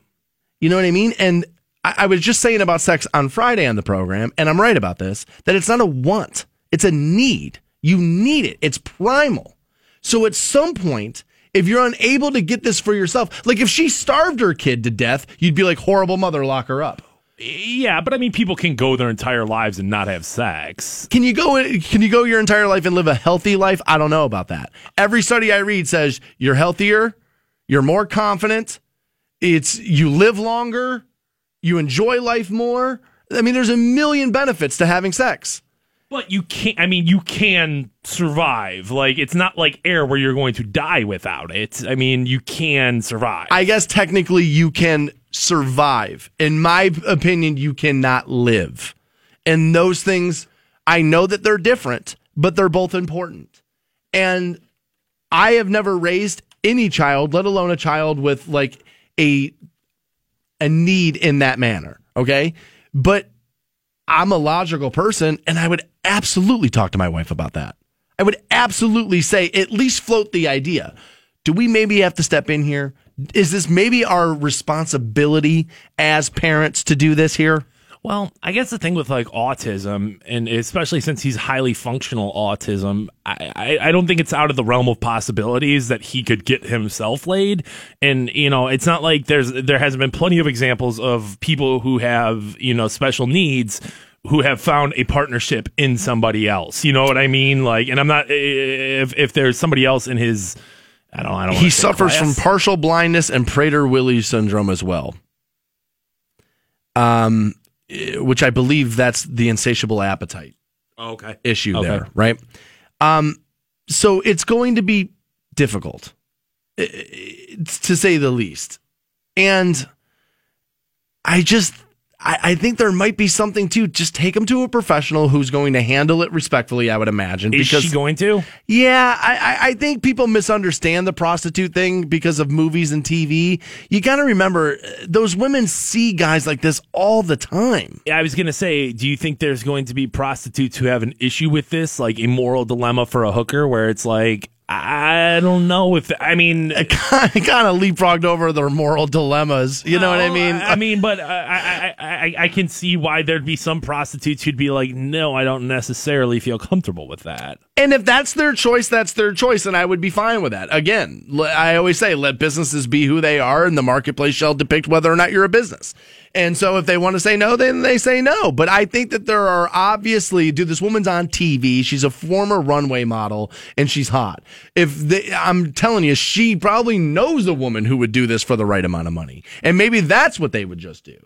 You know what I mean? And I, I was just saying about sex on Friday on the program, and I'm right about this, that it's not a want, it's a need. You need it, it's primal. So at some point, if you're unable to get this for yourself, like if she starved her kid to death, you'd be like, horrible mother, lock her up. Yeah, but I mean, people can go their entire lives and not have sex. Can you go can you go your entire life and live a healthy life? I don't know about that. Every study I read says you're healthier, you're more confident, it's you live longer, you enjoy life more. I mean, there's a million benefits to having sex. But you can't. I mean, you can survive. Like it's not like air where you're going to die without it. I mean, you can survive. I guess technically you can survive. In my opinion, you cannot live. And those things, I know that they're different, but they're both important. And I have never raised any child, let alone a child with like a a need in that manner. Okay. But I'm a logical person and I would absolutely talk to my wife about that. I would absolutely say, at least float the idea. Do we maybe have to step in here? Is this maybe our responsibility as parents to do this here? Well, I guess the thing with like autism, and especially since he's highly functional autism, I, I, I don't think it's out of the realm of possibilities that he could get himself laid. And you know, it's not like there's there has been plenty of examples of people who have you know special needs who have found a partnership in somebody else. You know what I mean? Like, and I'm not if if there's somebody else in his. I don't. I don't. He suffers from partial blindness and Prader-Willi syndrome as well. Um, which I believe that's the insatiable appetite Oh, okay. issue Okay. there, right? Um, so it's going to be difficult, eh, to say the least. And I just, I, I think there might be something to just take them to a professional who's going to handle it respectfully, I would imagine. Is she going to? Yeah, I, I- I think people misunderstand the prostitute thing because of movies and TV. You got to remember, uh, those women see guys like this all the time. Yeah, I was going to say, do you think there's going to be prostitutes who have an issue with this, like a moral dilemma for a hooker, where it's like, I don't know if I mean, It kind of leapfrogged over their moral dilemmas. You know what I Oh, mean? I, mean, but I, I, I, I can see why there'd be some prostitutes who'd be like, no, I don't necessarily feel comfortable with that. And if that's their choice, that's their choice, and I would be fine with that. Again, I always say, let businesses be who they are, and the marketplace shall depict whether or not you're a business. And so if they want to say no, then they say no. But I think that there are obviously, dude, this woman's on TV. She's a former runway model, and she's hot. If they, I'm telling you, she probably knows a woman who would do this for the right amount of money. And maybe that's what they would just do.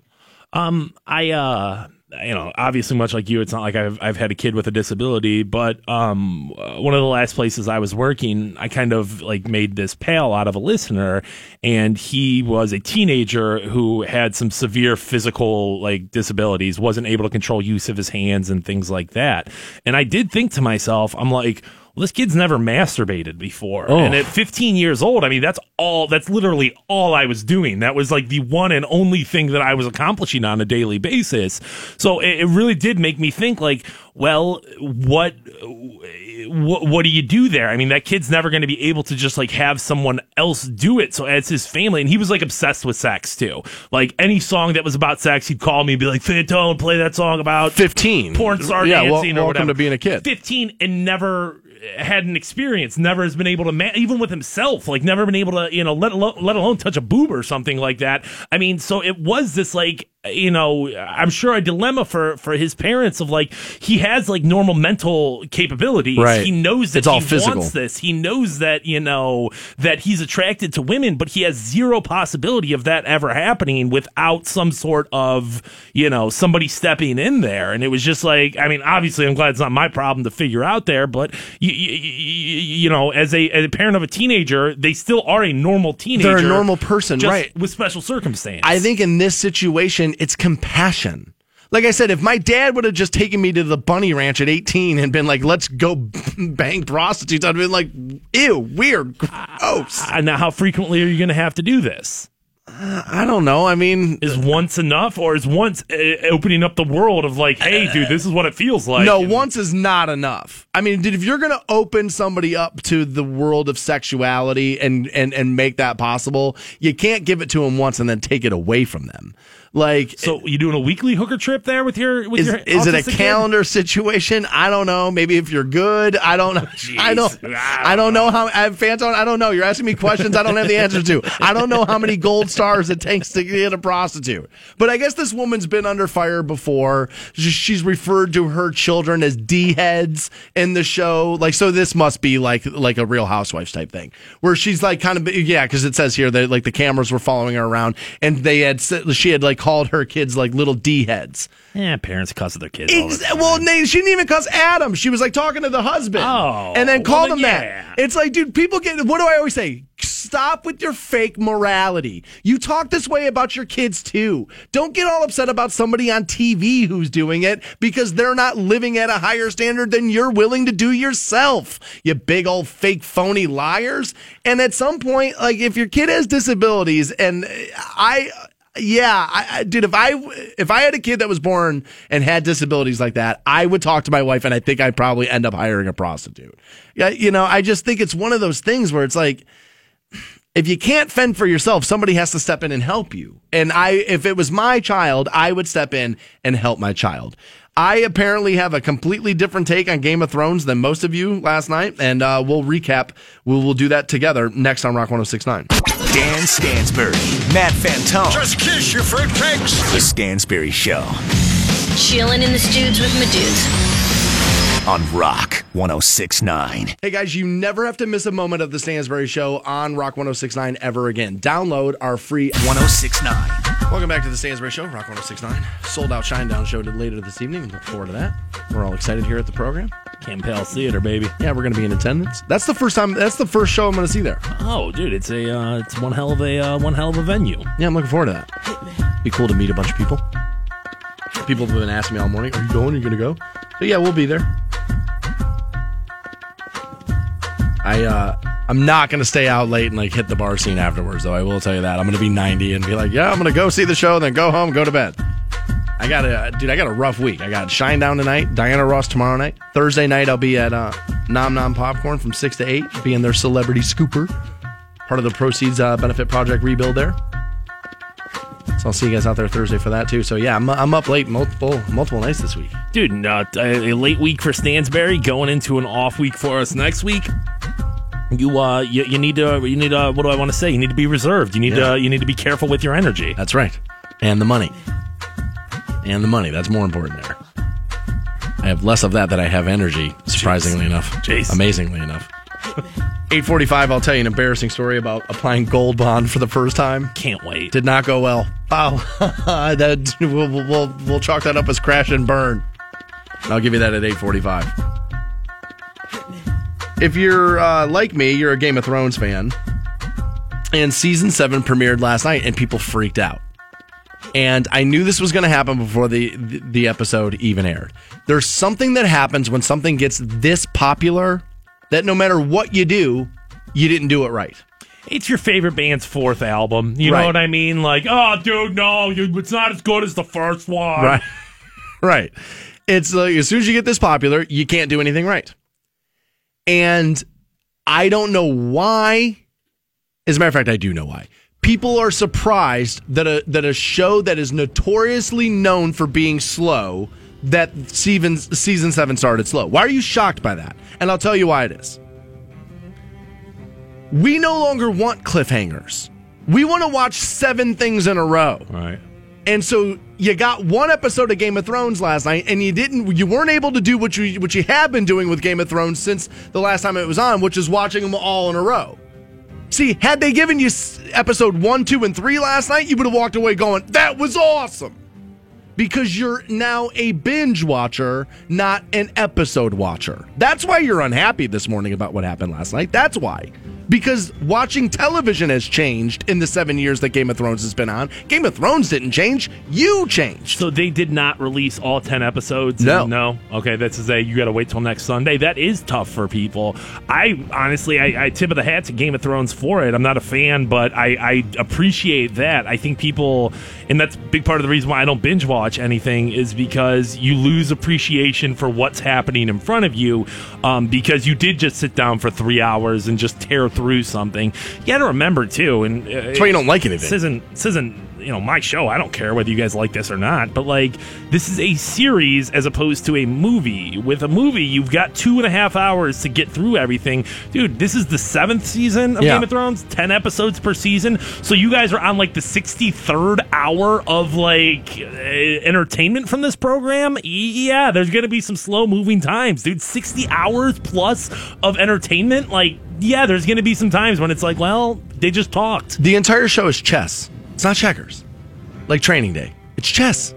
Um, I, uh, you know, obviously, much like you, it's not like I've I've had a kid with a disability, but um, one of the last places I was working, I kind of like made this pal out of a listener, and he was a teenager who had some severe physical like disabilities, wasn't able to control use of his hands and things like that. And I did think to myself, I'm like. Well, this kid's never masturbated before. Oh. And at 15 years old, I mean, that's all, that's literally all I was doing. That was like the one and only thing that I was accomplishing on a daily basis. So it, it really did make me think like, well, what, what, what do you do there? I mean, that kid's never going to be able to just like have someone else do it. So it's his family. And he was like obsessed with sex too. Like any song that was about sex, he'd call me and be like, Fantone, play that song about 15. porn star Yeah, dancing or welcome whatever. to being a kid. 15 and never had an experience, never has been able to, ma- even with himself, like never been able to, you know, let alone, let alone touch a boob or something like that. I mean, so it was this like, you know, I'm sure a dilemma for for his parents of like he has like normal mental capabilities. Right. He knows that It's all he physical. wants this. He knows that you know that he's attracted to women, but he has zero possibility of that ever happening without some sort of you know somebody stepping in there. And it was just like, I mean, obviously, I'm glad it's not my problem to figure out there, but you you, you know, as a as a parent of a teenager, they still are a normal teenager. They're a normal person, just right. With special circumstance. I think in this situation, it's compassion. Like I said, if my dad would have just taken me to the bunny ranch at 18 and been like, let's go bang prostitutes, I'd have been like, ew, weird, gross. Uh, now, how frequently are you going to have to do this? I don't know. I mean, Is once enough, or is once uh, opening up the world of like, hey, dude, this is what it feels like? no, And- once is not enough. I mean, dude, if you're going to open somebody up to the world of sexuality and, and, and make that possible, you can't give it to them once and then take it away from them. Like, So you doing a weekly hooker trip there with your with is, your is it a autistic kid? calendar situation? I don't know. Maybe if you're good, I don't know. I don't. I don't know how. I Fantone. I don't know. You're asking me questions I don't have the answers to. I don't know how many gold stars it takes to get a prostitute. But I guess this woman's been under fire before. She's referred to her children as d heads in the show. Like so, this must be like like a Real Housewives type thing, where she's like kind of yeah, because it says here that like the cameras were following her around, and they had she had like called her kids like little d heads. Yeah, parents cuss at their kids. the well, Nate, she didn't even cuss Adam. She was like talking to the husband. Oh, and then well, called then him yeah. that. It's like, dude, people get. What do I always say? Stop with your fake morality. You talk this way about your kids too. Don't get all upset about somebody on TV who's doing it because they're not living at a higher standard than you're willing to do yourself. You big old fake phony liars. And at some point, like if your kid has disabilities, and I yeah, I, I, dude. If I if I had a kid that was born and had disabilities like that, I would talk to my wife, and I think I'd probably end up hiring a prostitute. Yeah, you know, I just think it's one of those things where it's like, if you can't fend for yourself, somebody has to step in and help you. And I, if it was my child, I would step in and help my child. I apparently have a completely different take on Game of Thrones than most of you last night, and uh, we'll recap. We'll, we'll do that together next on Rock 1069. Dan Stansbury, Matt Fantone. Just kiss your fruitcakes. The Stansbury Show Chilling in the studs with my dudes. on Rock 1069. Hey guys, you never have to miss a moment of the Stansbury Show on Rock 1069 ever again. Download our free 1069. Welcome back to the Stansbury Show, Rock 1069. Sold out Shinedown show later this evening. Look forward to that. We're all excited here at the program. Campbell Theater, baby. Yeah, we're going to be in attendance. That's the first time. That's the first show I'm going to see there. Oh, dude, it's a uh, it's one hell of a uh, one hell of a venue. Yeah, I'm looking forward to that. Be cool to meet a bunch of people. People have been asking me all morning, "Are you going? Are you going to go?" So yeah, we'll be there. I uh, I'm not to stay out late and like hit the bar scene afterwards, though. I will tell you that I'm to be 90 and be like, "Yeah, I'm to go see the show, then go home, go to bed." I got a dude. I got a rough week. I got Shinedown tonight, Diana Ross tomorrow night. Thursday night, I'll be at uh, Nom Nom Popcorn from six to eight, being their celebrity scooper, part of the proceeds uh, benefit project rebuild there. So I'll see you guys out there Thursday for that too. So yeah, I'm, I'm up late multiple multiple nights this week. Dude, uh, a late week for Stansbury, going into an off week for us next week. You uh, you, you need to you need uh, what do I want to say? You need to be reserved. You need Yeah. to you need to be careful with your energy. That's right, and the money, and the money. That's more important there. I have less of that than I have energy. Surprisingly enough, Jeez. amazingly enough. 845. I'll tell you an embarrassing story about applying Gold Bond for the first time. Can't wait. Did not go well. Oh, that we'll, we'll, we'll, chalk that up as crash and burn. I'll give you that at 845. If you're uh, like me, you're a Game of Thrones fan, and season seven premiered last night, and people freaked out. And I knew this was going to happen before the the episode even aired. There's something that happens when something gets this popular that no matter what you do, you didn't do it right. It's your favorite band's fourth album. You Right. know what I mean? Like, oh, dude, no, you, it's not as good as the first one. Right. right. It's like as soon as you get this popular, you can't do anything right. And I don't know why. As a matter of fact, I do know why. People are surprised that a that a show that is notoriously known for being slow that season season seven started slow. Why are you shocked by that? And I'll tell you why it is. We no longer want cliffhangers. We want to watch seven things in a row. Right. And so you got one episode of Game of Thrones last night, and you didn't, you weren't able to do what you what you have been doing with Game of Thrones since the last time it was on, which is watching them all in a row. See, had they given you episode one, two, and three last night, you would have walked away going, "That was awesome," because you're now a binge watcher, not an episode watcher. That's why you're unhappy this morning about what happened last night. That's why. Because watching television has changed in the seven years that Game of Thrones has been on. Game of Thrones didn't change. You changed. So they did not release all 10 episodes? No. No. Okay, that's to say you got to wait till next Sunday. That is tough for people. I honestly, I, I tip of the hat to Game of Thrones for it. I'm not a fan, but I, I appreciate that. I think people, and that's a big part of the reason why I don't binge watch anything, is because you lose appreciation for what's happening in front of you um, because you did just sit down for three hours and just tear through something. You got to remember, too, and uh, That's why you don't like this anything. isn't this isn't you know my show. I don't care whether you guys like this or not. But like this is a series as opposed to a movie. With a movie, you've got two and a half hours to get through everything, dude. This is the seventh season of Yeah. Game of Thrones, ten episodes per season. So you guys are on like the sixty third hour of like uh, entertainment from this program. Yeah, there's gonna be some slow moving times, dude. Sixty hours plus of entertainment, like. Yeah, there's going to be some times when it's like, well, they just talked. The entire show is chess. It's not checkers. Like training day. It's chess.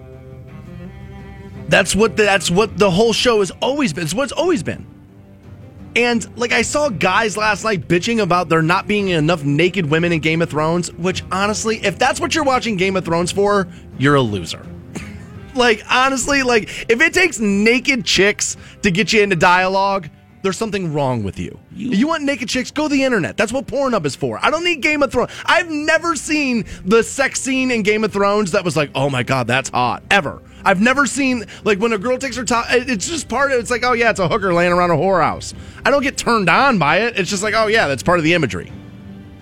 That's what the, that's what the whole show has always been. It's what it's always been. And like I saw guys last night bitching about there not being enough naked women in Game of Thrones, which honestly, if that's what you're watching Game of Thrones for, you're a loser. like honestly, like if it takes naked chicks to get you into dialogue, there's something wrong with you. You, want naked chicks? Go to the internet. That's what Pornhub is for. I don't need Game of Thrones. I've never seen the sex scene in Game of Thrones that was like, oh my god, that's hot. Ever. I've never seen like when a girl takes her top. It's just part of. It, it's like, oh yeah, it's a hooker laying around a whorehouse. I don't get turned on by it. It's just like, oh yeah, that's part of the imagery.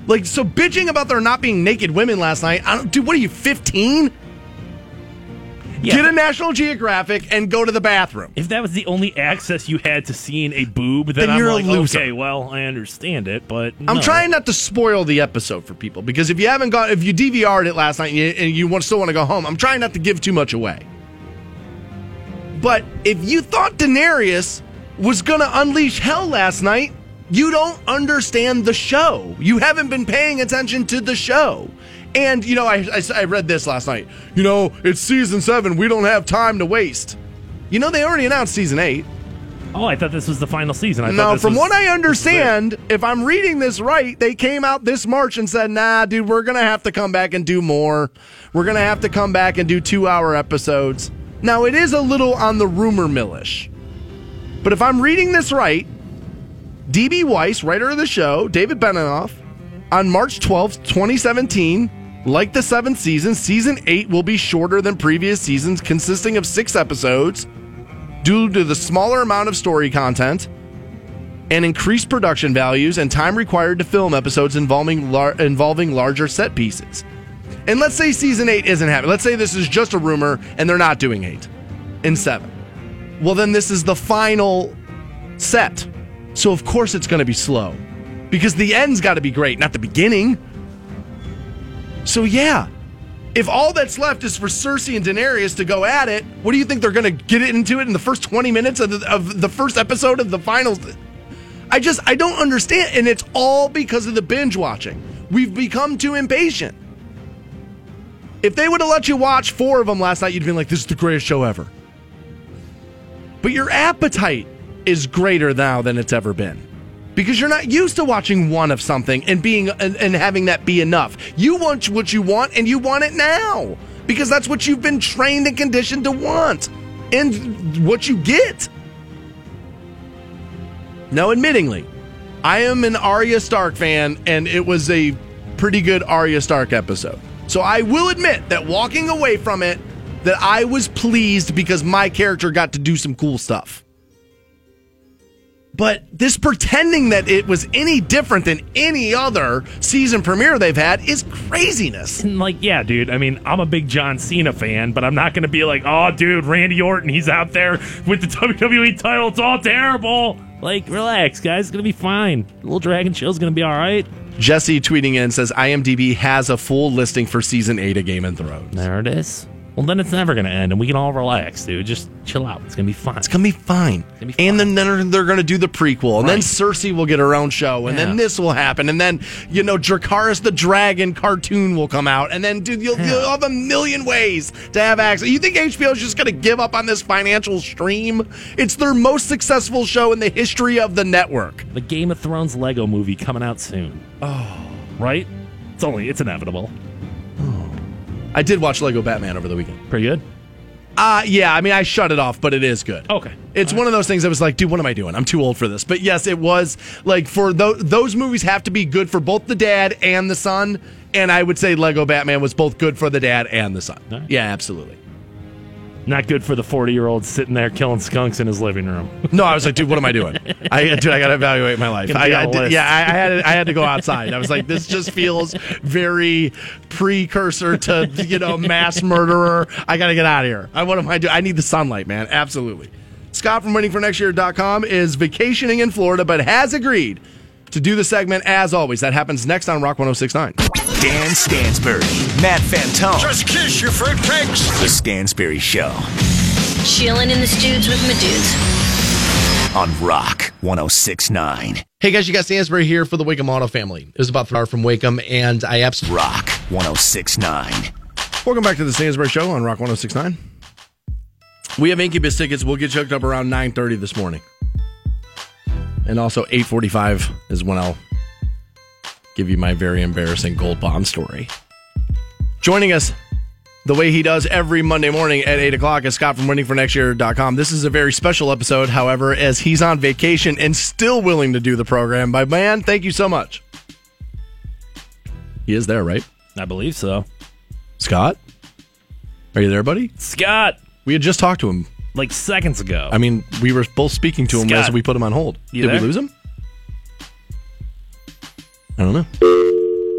Like so, bitching about there not being naked women last night. I don't, dude, what are you, 15? Yeah. Get a National Geographic and go to the bathroom. If that was the only access you had to seeing a boob, then, Then I'm you're a like, loser. okay, well, I understand it, but I'm no. trying not to spoil the episode for people because if you haven't got, if you DVR'd it last night and you, and you want, still want to go home, I'm trying not to give too much away. But if you thought Daenerys was going to unleash hell last night, you don't understand the show. You haven't been paying attention to the show. And, you know, I, I, I read this last night. You know, it's season seven. We don't have time to waste. You know, they already announced season eight. Oh, I thought this was the final season. I No, from was- what I this was it. understand, if I'm reading this right, they came out this March and said, nah, dude, we're going to have to come back and do more. We're going to have to come back and do two hour episodes. Now, it is a little on the rumor millish. But if I'm reading this right, DB Weiss, writer of the show, David Benioff, on March 12th, 2017, like the seventh season, season eight will be shorter than previous seasons, consisting of six episodes due to the smaller amount of story content and increased production values and time required to film episodes involving lar- involving larger set pieces. And let's say season 8 isn't happening. Let's say this is just a rumor and they're not doing 8 and 7. Well, then this is the final set. So of course it's going to be slow. Because the end's got to be great, not the beginning. So yeah, if all that's left is for Cersei and Daenerys to go at it, what do you think they're going to get into it in the first 20 minutes of the, of the first episode of the finals? I just, I don't understand. And it's all because of the binge watching. We've become too impatient. If they would have let you watch four of them last night, you'd been like, this is the greatest show ever. But your appetite is greater now than it's ever been because you're not used to watching one of something and being and, and having that be enough. You want what you want and you want it now because that's what you've been trained and conditioned to want and what you get. Now, admittingly, I am an Arya Stark fan and it was a pretty good Arya Stark episode. So I will admit that walking away from it that I was pleased because my character got to do some cool stuff. But this pretending that it was any different than any other season premiere they've had is craziness. And, like, yeah, dude. I mean, I'm a big John Cena fan, but I'm not going to be like, oh, dude, Randy Orton, he's out there with the WWE title. It's all terrible. Like, relax, guys. It's going to be fine. Little Dragon Show's going to be all right. Jesse tweeting in says IMDb has a full listing for season 8 of Game of Thrones. There it is. Well, then it's never going to end, and we can all relax, dude. Just chill out. It's going to be fine. It's gonna be fine. gonna be And fine. then they're, they're gonna do the prequel, and then Right. Cersei will get her own show, and Yeah. then this will happen, and then you know Dracarys the Dragon cartoon will come out, and then dude, you'll, you'll have a million ways to have access. You think HBO is just gonna give up on this financial stream? It's their most successful show in the history of the network. the Game of Thrones Lego movie coming out soon. Oh. Right? It's only, it's inevitable. I did watch Lego Batman over the weekend. Pretty good. Uh yeah, I mean I shut it off, but it is good. Okay. It's one of those things I was like, dude, what am I doing? I'm too old for this. But yes, it was like for those those movies have to be good for both the dad and the son. And I would say Lego Batman was both good for the dad and the son. Yeah, absolutely. Not good for the 40 year old sitting there killing skunks in his living room. No, I was like, dude, what am I doing? I dude, I got to evaluate my life. Gonna I, I did- yeah, I, I had I had to go outside. I was like, this just feels very precursor to you know mass murderer. I got to get out of here. I what am I doing? I need the sunlight, man. Absolutely. Scott from waitingfornextyear.com is vacationing in Florida, but has agreed to do the segment as always. That happens next on Rock 1069. Dan Stansbury, Matt Fantone, Just kiss your fruitcakes. The Stansbury Show Chilling in the studs with my dudes. on Rock 1069. Hey guys, you got Stansbury here for the Waikem Auto family. It was about far from Waikem, and I absolutely. Rock 1069. Welcome back to the Stansbury Show on Rock 1069. We have Incubus tickets. We'll get you hooked up around 9.30 this morning. And also 8.45 is when I'll give you my very embarrassing gold bond story. Joining us the way he does every Monday morning at 8 o'clock is Scott from waitingfornextyear.com. This is a very special episode, however, as he's on vacation and still willing to do the program. My man, thank you so much. He is there, right? I believe so. Scott? Are you there, buddy? Scott, We had just talked to him. like seconds ago. I mean, we were both speaking to him as we put him on hold. You Did there? we lose him? I don't know.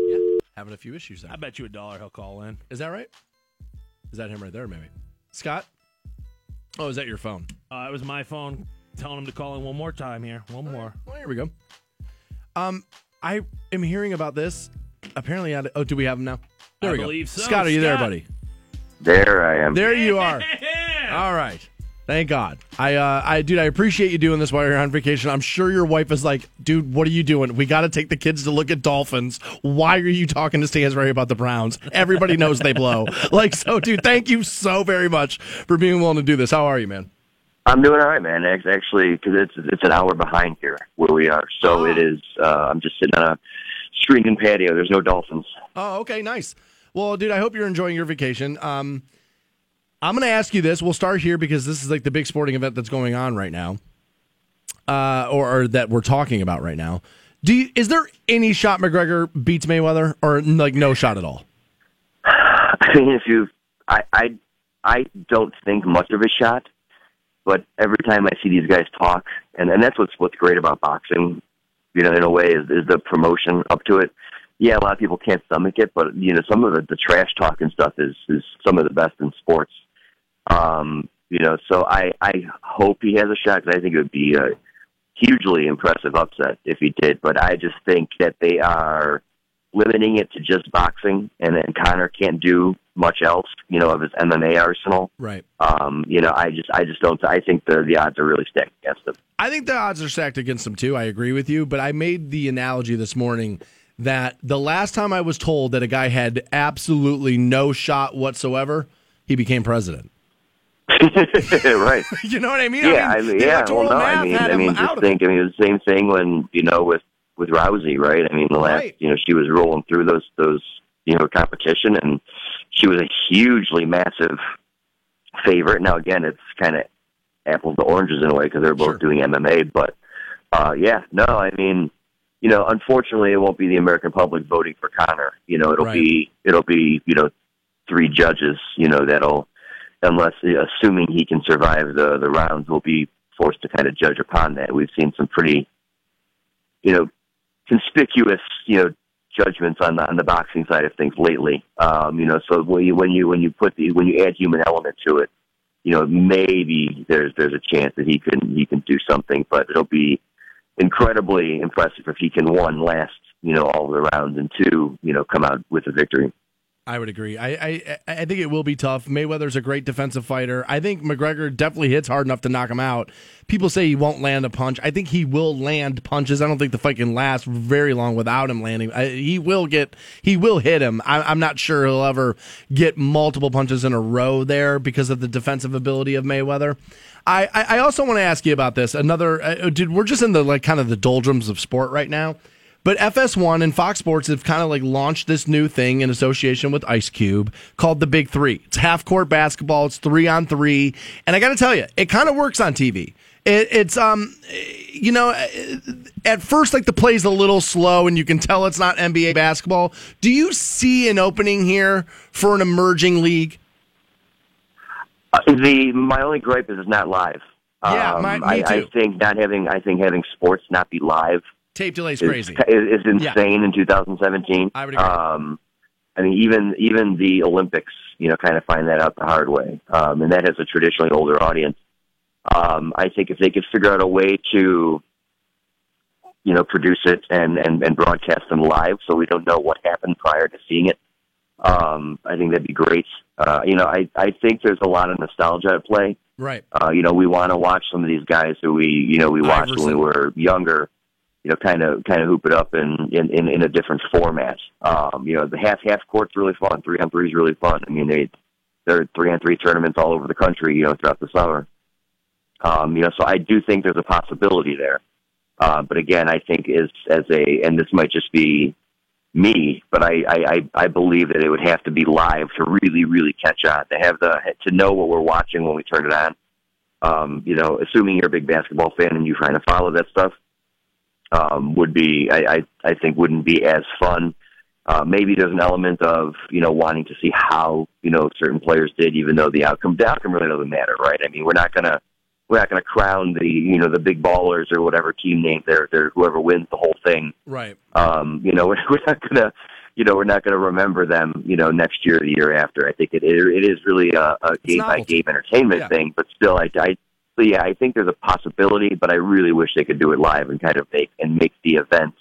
Yeah, having a few issues there. I bet you a dollar he'll call in. Is that right? Is that him right there, maybe? Scott? Oh, is that your phone? Uh, it was my phone telling him to call in one more time here. One more. Well, here we go. Um, I am hearing about this. Apparently, I, oh, do we have him now? There I we go. so. Scott, are you there, buddy? There I am. There you are. All right. Thank God. I, uh, I, dude, I appreciate you doing this while you're on vacation. I'm sure your wife is like, dude, what are you doing? We got to take the kids to look at dolphins. Why are you talking to Stansbury about the Browns? Everybody knows they blow. Like, so, dude, thank you so very much for being willing to do this. How are you, man? I'm doing all right, man. It's actually because it's it's an hour behind here where we are, so Oh. it is. Uh, I'm just sitting on a screened-in patio. There's no dolphins. Oh, okay, nice. Well, dude, I hope you're enjoying your vacation. Um, I'm going to ask you this. We'll start here because this is like the big sporting event that's going on right now, uh, or, or that we're talking about right now. Do you, is there any shot McGregor beats Mayweather, or like no shot at all? I mean, if you, I, I, I don't think much of a shot, but every time I see these guys talk, and and that's what's what's great about boxing, you know, in a way, is is the promotion up to it. Yeah, a lot of people can't stomach it, but you know, some of the, the trash talk and stuff is is some of the best in sports. Um, you know, so I I hope he has a shot because I think it would be a hugely impressive upset if he did. But I just think that they are limiting it to just boxing, and then Conor can't do much else, you know, of his MMA arsenal. Right. Um, you know, I just, I just don't. I think the the odds are really stacked against him. I think the odds are stacked against him too. I agree with you, but I made the analogy this morning that the last time I was told that a guy had absolutely no shot whatsoever, he became president. Right? You know what I mean? Yeah, I I mean, mean, yeah. Well, no, I mean, I mean, just think. I mean, it was the same thing when you know with with Rousey, right? I mean, the last, Right. you know, she was rolling through those those you know competition, and she was a hugely massive favorite. Now, again, it's kind of apples to oranges in a way because they're both Sure. doing MMA, but uh, yeah, no, I mean. You know, unfortunately, it won't be the American public voting for Conor. You know, it'll Right. be it'll be you know three judges. You know, that'll unless assuming he can survive the the rounds, will be forced to kind of judge upon that. We've seen some pretty, you know, conspicuous, you know, judgments on the on the boxing side of things lately. Um, you know, so when you when you when you put the when you add human element to it, you know, maybe there's there's a chance that he can he can do something, but it'll be incredibly impressive if he can one last, you know, all the rounds and two, you know, come out with a victory. I would agree. I, I I think it will be tough. Mayweather's a great defensive fighter. I think McGregor definitely hits hard enough to knock him out. People say he won't land a punch. I think he will land punches. I don't think the fight can last very long without him landing. I, he will get. He will hit him. I, I'm not sure he'll ever get multiple punches in a row there because of the defensive ability of Mayweather. I, I I also want to ask you about this. Another, uh, dude, we're just in the like kind of the doldrums of sport right now. But FS1 and Fox Sports have kind of like launched this new thing in association with Ice Cube called the Big Three. It's half court basketball. It's three on three, and I got to tell you, it kind of works on TV. It, it's um, you know, at first like the play's a little slow, and you can tell it's not NBA basketball. Do you see an opening here for an emerging league? Uh, the my only gripe is it's not live. Yeah, um, my- me I, I think not having I think having sports not be live Tape delay's is, crazy. is, is Yeah. insane in 2017. I would agree. Um, I mean, even even the Olympics, you know, kind of find that out the hard way, um, and that has a traditionally older audience. Um, I think if they could figure out a way to, you know, produce it and and, and broadcast them live, so we don't know what happened prior to seeing it, um, I think that'd be great. Uh, you know, I I think there's a lot of nostalgia at play. Right. Uh, you know, we want to watch some of these guys who we, you know, we watched when we were younger. You know, kind of, kind of hoop it up in in in, in a different format. Um, you know, the half half court's really fun. Three on three is really fun. I mean, they there are three on three tournaments all over the country. You know, throughout the summer. Um, you know, so I do think there's a possibility there. Uh, but again, I think is as a, and this might just be me, but I, I, I, believe that it would have to be live to really, really catch on, to have the, to know what we're watching when we turn it on. Um, you know, assuming you're a big basketball fan and you trying to follow that stuff, um, would be, I, I, I think wouldn't be as fun. Uh, maybe there's an element of, you know, wanting to see how, you know, certain players did, even though the outcome, the outcome really doesn't matter, right? I mean, we're not going to, we're not to crown the, you know, the big ballers or whatever team name they're, they're, whoever wins the whole thing Right. um, you know, we're, we're not gonna, you know, we're not gonna remember them, you know, next year or the year after. I think it it, it is really a, a game by game entertainment Yeah. thing, but still, I, I, so yeah, I think there's a possibility, but I really wish they could do it live and kind of make and make the events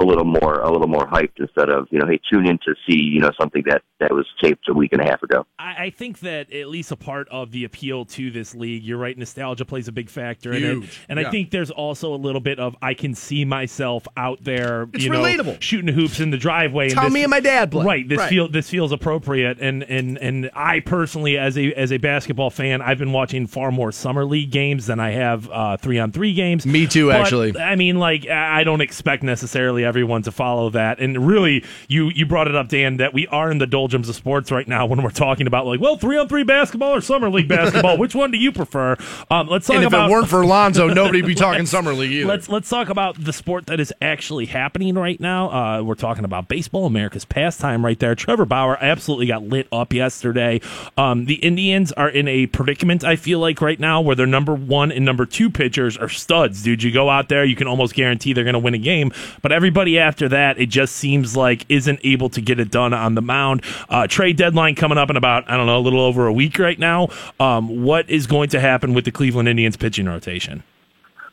a little more a little more hyped instead of you know hey tune in to see you know something that that was taped a week and a half ago. I, I think that at least a part of the appeal to this league, you're right, nostalgia plays a big factor in it, Huge, and I think there's also a little bit of I can see myself out there, It's you know, relatable. shooting hoops in the driveway. It's how this- me and my dad play. Right. This Right. feel this feels appropriate, and and and I personally, as a as a basketball fan, I've been watching far more summer league games than I have uh, three on three games. Me too, But, actually. I mean, like I don't expect necessarily everyone to follow that. And really, you you brought it up, Dan, that we are in the doldrums of sports right now when we're talking about like, well, three on three basketball or summer league basketball. Which one do you prefer? Um, let's talk And if about. it weren't for Lonzo, nobody'd be talking summer league either. Let's let's talk about the sport that is actually happening right now. Uh, we're talking about baseball, America's pastime, right there. Trevor Bauer absolutely got lit up yesterday. Um, the Indians are in a predicament. I feel like right now where their number one and number two pitchers are studs, dude. You go out there, you can almost guarantee they're going to win a game. But everybody after that, it just seems like isn't able to get it done on the mound. Uh, trade deadline coming up in about I don't know a little over a week right now. Um, what is going to happen with the Cleveland Indians pitching rotation?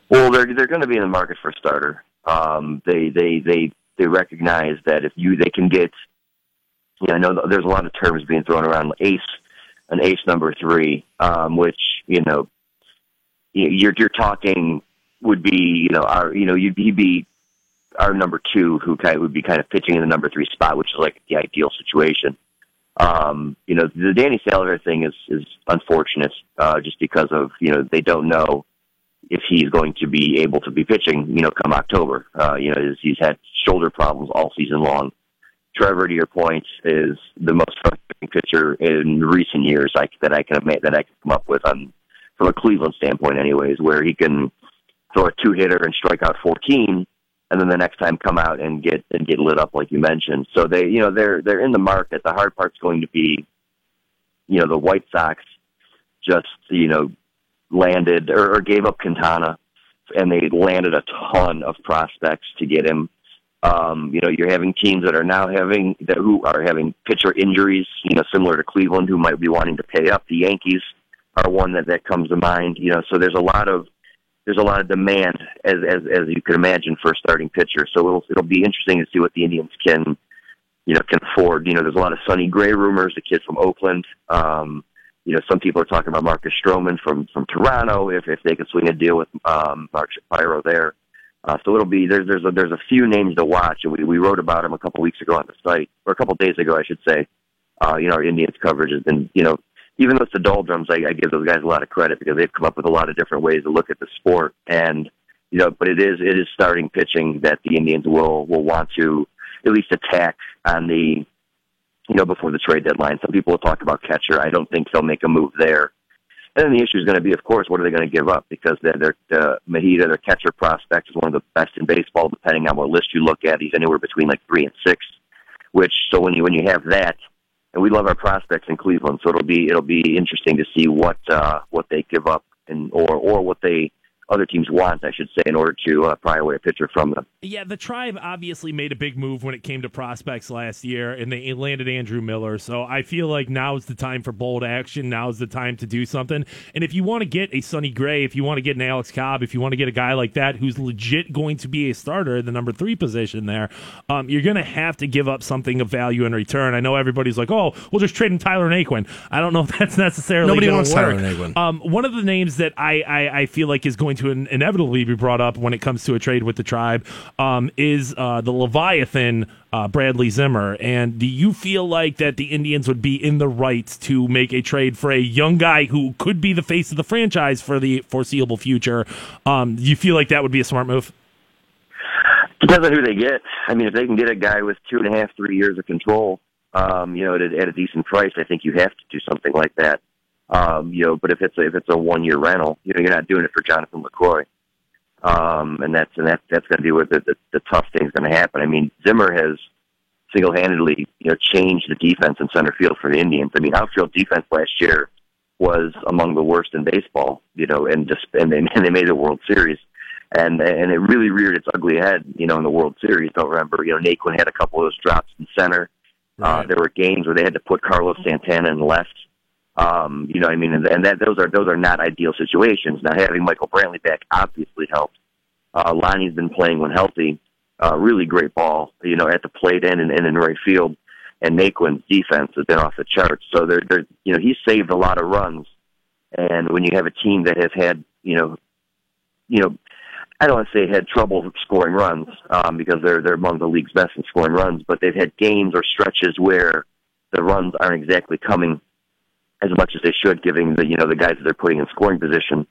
Well, they're they're going to be in the market for a starter. Um, they they they they recognize that if you they can get, you know, I know there's a lot of terms being thrown around ace, an ace number three, um, which you know, you're you're talking would be you know our you know you'd be our number two who kind of would be kind of pitching in the number three spot, which is like the ideal situation. Um, you know, the Danny Salazar thing is is unfortunate, uh, just because of you know they don't know if he's going to be able to be pitching, you know, come October. Uh, you know, he's, he's had shoulder problems all season long. Trevor, to your point, is the most frustrating pitcher in recent years like, that I can that I can come up with on from a Cleveland standpoint, anyways, where he can throw a two hitter and strike out 14, and then the next time come out and get and get lit up like you mentioned. So they, you know, they're they're in the market. The hard part's going to be, you know, the White Sox just you know landed or, or gave up Quintana, and they landed a ton of prospects to get him. Um, you know, you're having teams that are now having that who are having pitcher injuries. You know, similar to Cleveland, who might be wanting to pay up. The Yankees are one that that comes to mind. You know, so there's a lot of there's a lot of demand as as as you can imagine for a starting pitcher. So it'll it'll be interesting to see what the Indians can you know can afford. You know, there's a lot of Sonny Gray rumors, the kid from Oakland. Um, you know, some people are talking about Marcus Stroman from from Toronto if if they could swing a deal with um, Mark Shapiro there. Uh, so it'll be there's there's a, there's a few names to watch, and we we wrote about them a couple weeks ago on the site, or a couple days ago, I should say. Uh, you know, our Indians coverage has been you know even though it's the doldrums, I, I give those guys a lot of credit because they've come up with a lot of different ways to look at the sport, and you know, but it is it is starting pitching that the Indians will will want to at least attack on the you know, before the trade deadline. Some people will talk about catcher. I don't think they'll make a move there. And then the issue is going to be, of course, what are they going to give up? Because they're, they're, uh, Mejia, their catcher prospect, is one of the best in baseball, depending on what list you look at. He's anywhere between like three and six. Which, so when you when you have that, and we love our prospects in Cleveland, so it'll be it'll be interesting to see what uh, what they give up and or or what they other teams want, I should say, in order to uh, pry away a pitcher from them. Yeah, the tribe obviously made a big move when it came to prospects last year, and they landed Andrew Miller. So I feel like now is the time for bold action. Now is the time to do something. And if you want to get a Sonny Gray, if you want to get an Alex Cobb, if you want to get a guy like that who's legit going to be a starter at the number three position there, um, you're going to have to give up something of value in return. I know everybody's like, oh, we'll just trade him Tyler Naquin. I don't know if that's necessarily Nobody wants work. Tyler Naquin. Um, one of the names that I, I, I feel like is going to in- inevitably be brought up when it comes to a trade with the tribe um, is uh, the Leviathan uh, Bradley Zimmer. And do you feel like that the Indians would be in the right to make a trade for a young guy who could be the face of the franchise for the foreseeable future? Um, do you feel like that would be a smart move? Depends on who they get. I mean, if they can get a guy with two and a half, three years of control, um, you know, at a, at a decent price, I think you have to do something like that. Um, you know, but if it's a, if it's a one year rental, you know, you're not doing it for Jonathan Lucroy. Um, and that's and that that's going to be where the, the the tough thing's going to happen. I mean, Zimmer has single handedly, you know, changed the defense in center field for the Indians. I mean, outfield defense last year was among the worst in baseball. You know, and just and they and they made the World Series. And and it really reared its ugly head, you know, in the World Series. Don't remember, you know, Naquin had a couple of those drops in center. Uh, there were games where they had to put Carlos Santana in left. Um, you know, what I mean, and, and that those are those are not ideal situations. Now having Michael Brantley back obviously helped. Uh, Lonnie's been playing when healthy, uh, really great ball, you know, at the plate and, and, and in right field. And Naquin's defense has been off the charts. So they're, they're, you know, he's saved a lot of runs. And when you have a team that has had, you know, you know, I don't want to say had trouble scoring runs um, because they're they're among the league's best in scoring runs, but they've had games or stretches where the runs aren't exactly coming as much as they should, giving the you know the guys that they're putting in scoring position.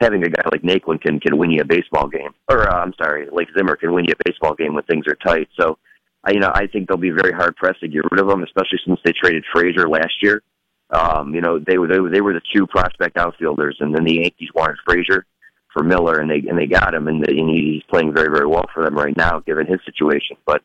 Having a guy like Naquin can can win you a baseball game, or uh, I'm sorry, like Zimmer can win you a baseball game when things are tight. So, I you know I think they'll be very hard pressed to get rid of him, especially since they traded Frazier last year. Um, you know they were they were they were the two prospect outfielders, and then the Yankees wanted Frazier for Miller, and they and they got him, and, the, and he's playing very very well for them right now, given his situation. But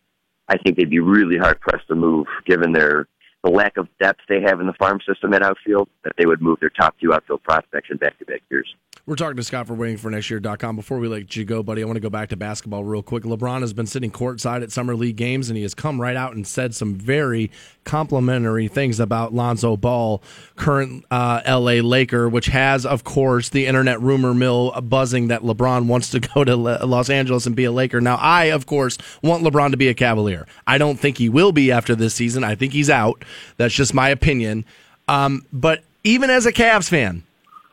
I think they'd be really hard pressed to move, given their the lack of depth they have in the farm system at outfield, that they would move their top two outfield prospects in back to back years. We're talking to Scott for waitingfornextyear.com. Before we let you go, buddy, I want to go back to basketball real quick. LeBron has been sitting courtside at Summer League games, and he has come right out and said some very complimentary things about Lonzo Ball, current uh, LA Laker, which has, of course, the internet rumor mill buzzing that LeBron wants to go to Los Angeles and be a Laker. Now, I, of course, want LeBron to be a Cavalier. I don't think he will be after this season. I think he's out. That's just my opinion. Um, but even as a Cavs fan,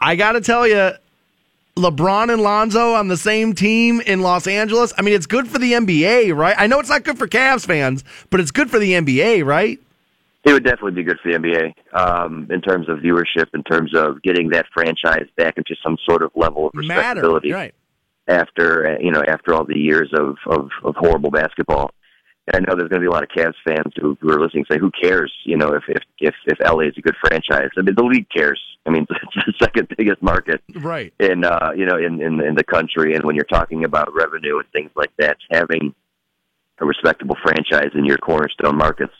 I got to tell you, LeBron and Lonzo on the same team in Los Angeles. I mean, it's good for the NBA, right? I know it's not good for Cavs fans, but it's good for the NBA, right? It would definitely be good for the NBA um, in terms of viewership, in terms of getting that franchise back into some sort of level of Matter, respectability right? after uh, you know after all the years of of, of horrible basketball. And I know there's going to be a lot of Cavs fans who, who are listening say, "Who cares? You know, if if if if LA is a good franchise, I mean, the league cares. I mean, it's the second biggest market Right. in uh, you know in, in in the country, and when you're talking about revenue and things like that, having a respectable franchise in your cornerstone markets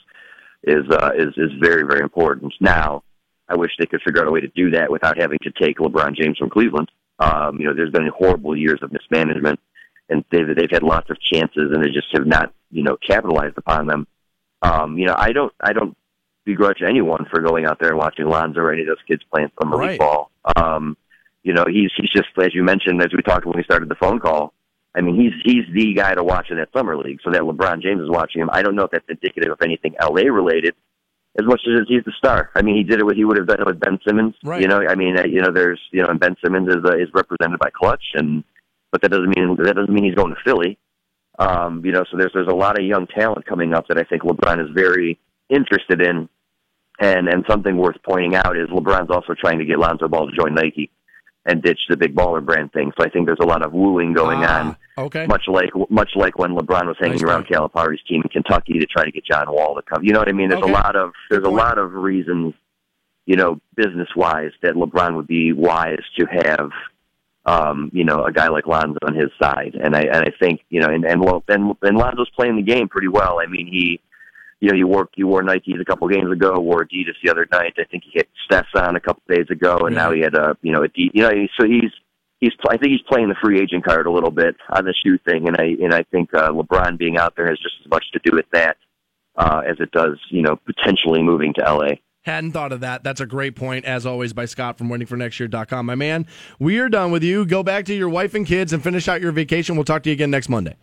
is uh, is is very very important. Now, I wish they could figure out a way to do that without having to take LeBron James from Cleveland. Um, you know, there's been horrible years of mismanagement, and they've they've had lots of chances, and they just have not you know capitalized upon them. Um, you know, I don't I don't begrudge anyone for going out there and watching Lonzo or any of those kids playing summer Right. league ball. Um, you know, he's he's just as you mentioned as we talked when we started the phone call. I mean, he's he's the guy to watch in that summer league. So that LeBron James is watching him. I don't know if that's indicative of anything LA related, as much as he's the star. I mean, he did it. What he would have done it with Ben Simmons. Right. You know, I mean, uh, you know, there's you know, and Ben Simmons is uh, is represented by Clutch, and but that doesn't mean that doesn't mean he's going to Philly. Um, you know, so there's there's a lot of young talent coming up that I think LeBron is very interested in. And and something worth pointing out is LeBron's also trying to get Lonzo Ball to join Nike and ditch the big baller brand thing. So I think there's a lot of wooing going Ah, on, Okay. much like much like when LeBron was hanging Nice around point. Calipari's team in Kentucky to try to get John Wall to come. You know what I mean? There's Okay. a lot of there's a lot of reasons, you know, business wise that LeBron would be wise to have um, you know, a guy like Lonzo on his side. And I and I think, you know, and and well and, and Lonzo's playing the game pretty well. I mean he you know, you wore you wore Nikes a couple games ago, wore Adidas the other night. I think he hit Steph's on a couple days ago, and now he had a you know a D, you know so he's he's I think he's playing the free agent card a little bit on the shoe thing, and I and I think uh, LeBron being out there has just as much to do with that uh, as it does you know potentially moving to LA. Hadn't thought of that. That's a great point, as always, by Scott from waitingfornextyear.com. My man, we are done with you. Go back to your wife and kids and finish out your vacation. We'll talk to you again next Monday.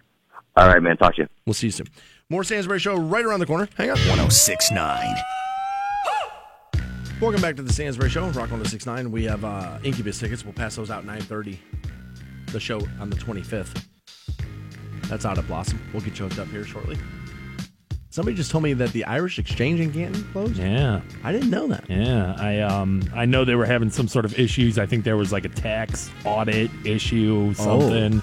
All right, man. Talk to you. We'll see you soon. More Stansbury Show right around the corner. Hang on. 1069. Welcome back to the Stansbury Show, Rock 1069. We have uh, Incubus tickets. We'll pass those out 9.30. The show on the 25th. That's out at Blossom. We'll get you hooked up here shortly. Somebody just told me that the Irish Exchange in Canton closed. Yeah. I didn't know that. Yeah, I um I know they were having some sort of issues. I think there was like a tax audit issue, something.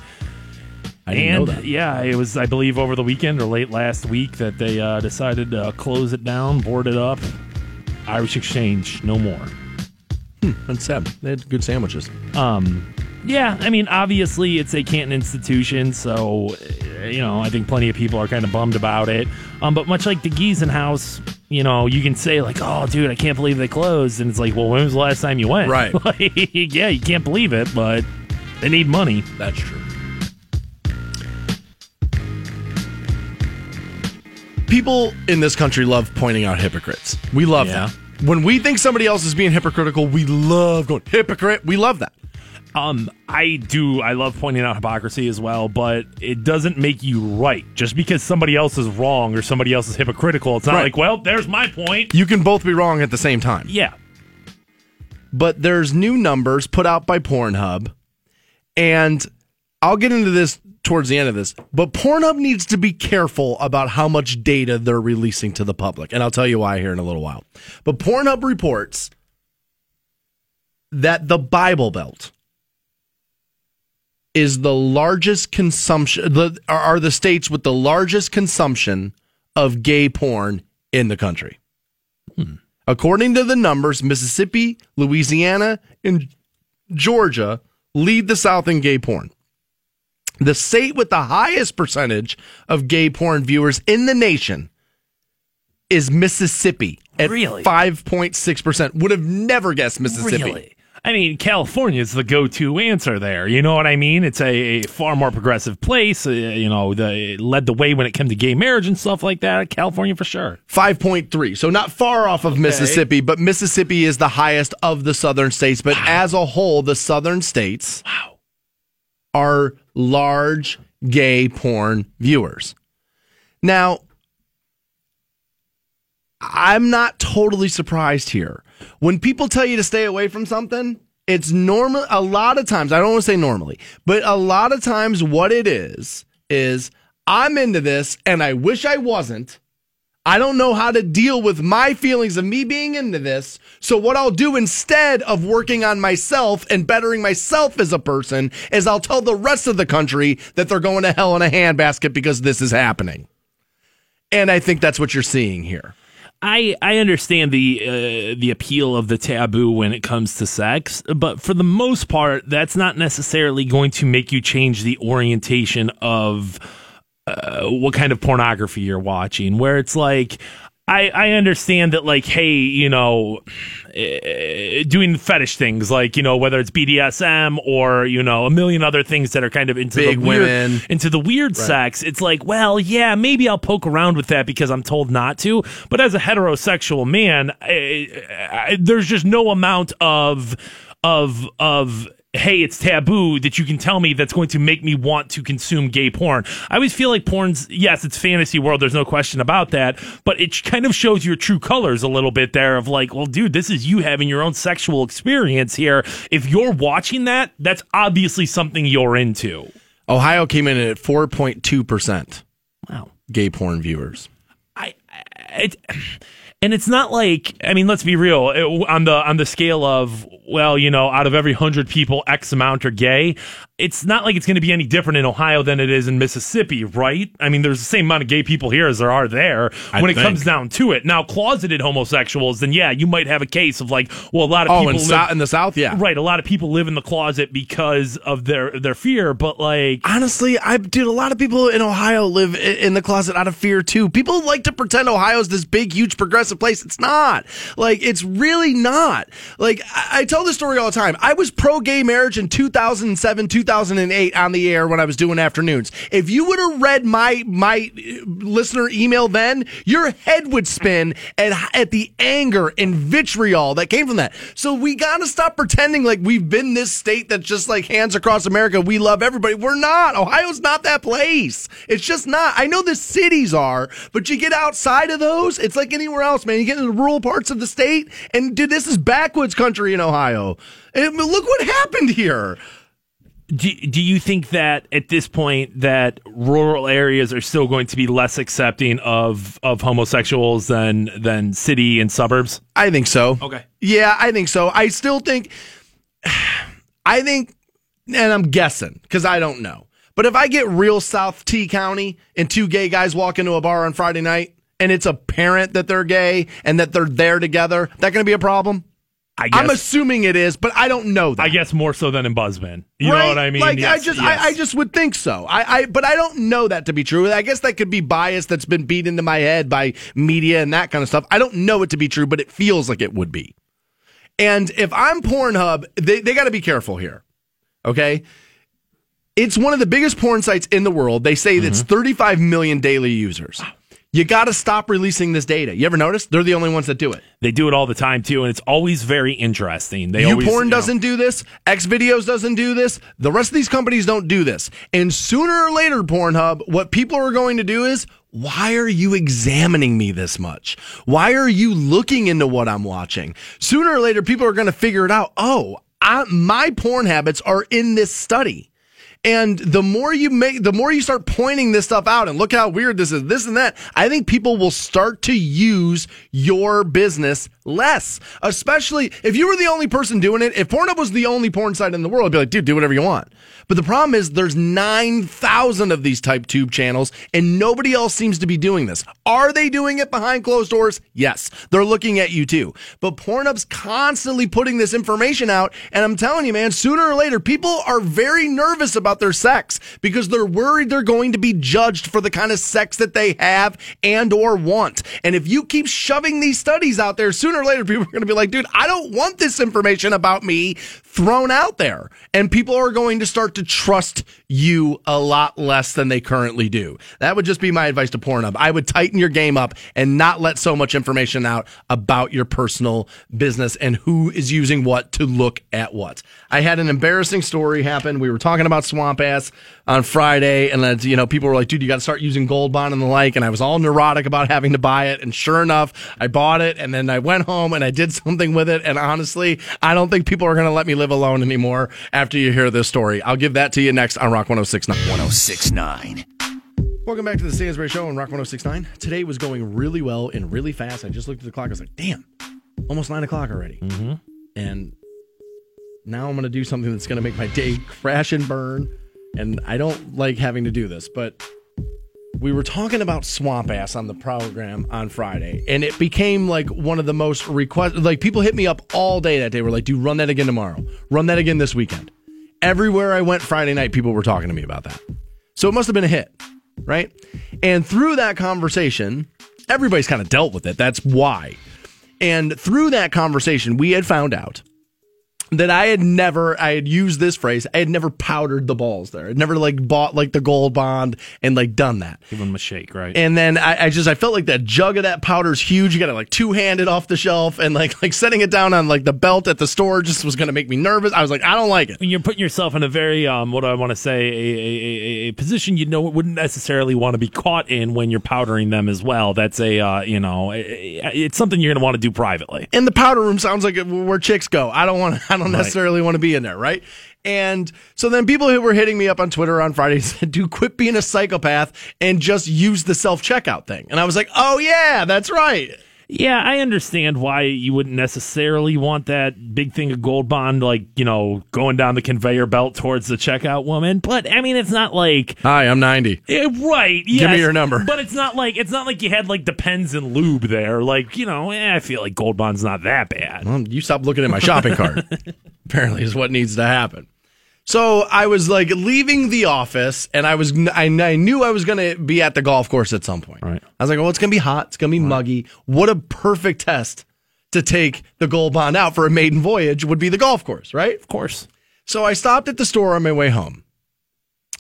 I didn't and know that. yeah, it was I believe over the weekend or late last week that they uh, decided to close it down, board it up. Irish Exchange, no more. That's sad. They had good sandwiches. Um, yeah, I mean, obviously it's a Canton institution, so uh, you know I think plenty of people are kind of bummed about it. Um, but much like the Giesen House, you know, you can say like, "Oh, dude, I can't believe they closed," and it's like, "Well, when was the last time you went?" Right. Like, yeah, you can't believe it, but they need money. That's true. People in this country love pointing out hypocrites. We love Yeah. that. When we think somebody else is being hypocritical, we love going, hypocrite. We love that. Um, I do. I love pointing out hypocrisy as well, but it doesn't make you right. Just because somebody else is wrong or somebody else is hypocritical, it's not Right. like, well, there's my point. You can both be wrong at the same time. Yeah. but there's new numbers put out by Pornhub, and I'll get into this towards the end of this. But Pornhub needs to be careful about how much data they're releasing to the public, and I'll tell you why here in a little while. But Pornhub reports that the Bible Belt is the largest consumption the, are- the states with the largest consumption of gay porn in the country. Hmm. According to the numbers, Mississippi, Louisiana, and Georgia lead the South in gay porn. The state with the highest percentage of gay porn viewers in the nation is Mississippi at Really? 5.6%. Would have never guessed Mississippi. Really? I mean, California is the go-to answer there. You know what I mean? It's a, a far more progressive place. Uh, you know, the, it led the way when it came to gay marriage and stuff like that. California for sure. 5.3. So not far off of Mississippi, but Mississippi is the highest of the southern states. But as a whole, the southern states are large gay porn viewers. Now, I'm not totally surprised here. When people tell you to stay away from something, it's normal. A lot of times, I don't want to say normally, but a lot of times, what it is, is I'm into this and I wish I wasn't. I don't know how to deal with my feelings of me being into this. So what I'll do instead of working on myself and bettering myself as a person is I'll tell the rest of the country that they're going to hell in a handbasket because this is happening. And I think that's what you're seeing here. I I understand the uh, the appeal of the taboo when it comes to sex, but for the most part, that's not necessarily going to make you change the orientation of uh, what kind of pornography you're watching. Where it's like. I, I understand that like hey you know eh, doing fetish things like you know whether it's BDSM or you know a million other things that are kind of into Big the weird, women. into the weird sex, it's like, well, yeah, maybe I'll poke around with that because I'm told not to. But as a heterosexual man, I, I, there's just no amount of of of hey, it's taboo that you can tell me that's going to make me want to consume gay porn. I always feel like porn's yes, it's fantasy world. There's no question about that, but it kind of shows your true colors a little bit there. Of like, well, dude, this is you having your own sexual experience here. If you're watching that, that's obviously something you're into. Ohio came in at 4.2% Wow. gay porn viewers. I, it, and it's not like I mean, let's be real it- on the on the scale of well, you know, out of every hundred people, X amount are gay. It's not like it's going to be any different in Ohio than it is in Mississippi, right? I mean, there's the same amount of gay people here as there are there when it think. comes down to it. Now, closeted homosexuals, then yeah, you might have a case of like, well, a lot of Oh, people in, live, Sou- in the South, yeah. right. A lot of people live in the closet because of their their fear, but like, Honestly, I dude, a lot of people in Ohio live in the closet out of fear too. People like to pretend Ohio's this big, huge, progressive place. It's not. Like, it's really not. Like, I, I tell this story all the time. I was pro gay marriage in 2007, 2008 on the air when I was doing afternoons. If you would have read my my uh, listener email then, your head would spin at at the anger and vitriol that came from that. So we got to stop pretending like we've been this state that's just like hands across America. We love everybody. We're not. Ohio's not that place. It's just not. I know the cities are, but you get outside of those, it's like anywhere else, man. You get into the rural parts of the state, and dude, this is backwoods country in Ohio. And look what happened here. Do, do you think that at this point that rural areas are still going to be less accepting of of homosexuals than than city and suburbs? I think so. Okay. Yeah, I think so. I still think, I think, and I'm guessing because I don't know. But if I get real South T County and two gay guys walk into a bar on Friday night and it's apparent that they're gay and that they're there together, that going to be a problem? I I'm assuming it is, but I don't know that. I guess more so than in Buzzman. You know what I mean? Like I Yes, just, yes. I, I just would think so. I, I, but I don't know that to be true. I guess that could be bias that's been beat into my head by media and that kind of stuff. I don't know it to be true, but it feels like it would be. And if I'm Pornhub, they, they got to be careful here. Okay. It's one of the biggest porn sites in the world. They say Mm-hmm. it's 35 million daily users. You got to stop releasing this data. You ever notice? They're the only ones that do it. They do it all the time too, and it's always very interesting. They always, YouPorn you know- doesn't do this. X Videos doesn't do this. The rest of these companies don't do this. And sooner or later, Pornhub, what people are going to do is, why are you examining me this much? Why are you looking into what I'm watching? Sooner or later, people are going to figure it out. Oh, I, my porn habits are in this study. And the more you make, the more you start pointing this stuff out and look how weird this is, this and that, I think people will start to use your business less. Especially if you were the only person doing it. If Pornhub was the only porn site in the world, I'd be like, dude, do whatever you want. But the problem is there's 9,000 of these type tube channels and nobody else seems to be doing this. Are they doing it behind closed doors? Yes. They're looking at you too. But Pornhub's constantly putting this information out. And I'm telling you, man, sooner or later, people are very nervous about their sex because they're worried they're going to be judged for the kind of sex that they have and or want. And if you keep shoving these studies out there, sooner or later, people are going to be like, dude, I don't want this information about me thrown out there. And people are going to start to trust you a lot less than they currently do. That would just be my advice to Pornhub. I would tighten your game up and not let so much information out about your personal business and who is using what to look at what. I had an embarrassing story happen. We were talking about Swamp Ass on Friday, and then, you know, people were like, dude, you got to start using Gold Bond and the like. And I was all neurotic about having to buy it. And sure enough, I bought it, and then I went home and I did something with it. And honestly, I don't think people are going to let me live alone anymore after you hear this story. I'll give that to you next on Rock 1069. 1069. Welcome back to the Stansbury Show on Rock 1069. Today was going really well and really fast. I just looked at the clock. I was like, damn, almost nine o'clock already. Mm-hmm. And now I'm going to do something that's going to make my day crash and burn. And I don't like having to do this, but we were talking about Swamp Ass on the program on Friday, and it became like one of the most request. Like people hit me up all day that day. Were like, "Dude, run that again tomorrow. Run that again this weekend." Everywhere I went Friday night, people were talking to me about that. So it must have been a hit, right? And through that conversation, everybody's kind of dealt with it. That's why. And through that conversation, we had found out that I had never, I had used this phrase, I had never powdered the balls there. I'd never like bought like the gold bond and like done that. Give them a shake, right? And then I, I just I felt like that jug of that powder's huge. You got to like two handed off the shelf, and like like setting it down on like the belt at the store just was gonna make me nervous. I was like, I don't like it. When you're putting yourself in a very um, what do I want to say, a, a, a, a position you know wouldn't necessarily want to be caught in when you're powdering them as well. That's a uh, you know, it's something you're going to want to do privately. And the powder room sounds like where chicks go. I don't want. I don't necessarily want to be in there, right? And so then people who were hitting me up on Twitter on Friday said, "Dude, quit being a psychopath and just use the self checkout thing." And I was like, "Oh yeah, that's right." Yeah, I understand why you wouldn't necessarily want that big thing of gold bond, like you know, going down the conveyor belt towards the checkout woman. But I mean, it's not like Hi, I'm 90. Eh, right. Give me your number. But it's not like it's not like you had like Depends and lube there. Like you know, eh, I feel like Gold Bond's not that bad. Well, you stop looking at my shopping cart. Apparently, is what needs to happen. So I was like leaving the office, and I was I, I knew I was going to be at the golf course at some point. Right. I was like, "Oh, it's going to be hot. It's going to be muggy. What a perfect test to take the gold bond out for a maiden voyage would be the golf course, right?" Of course. So I stopped at the store on my way home.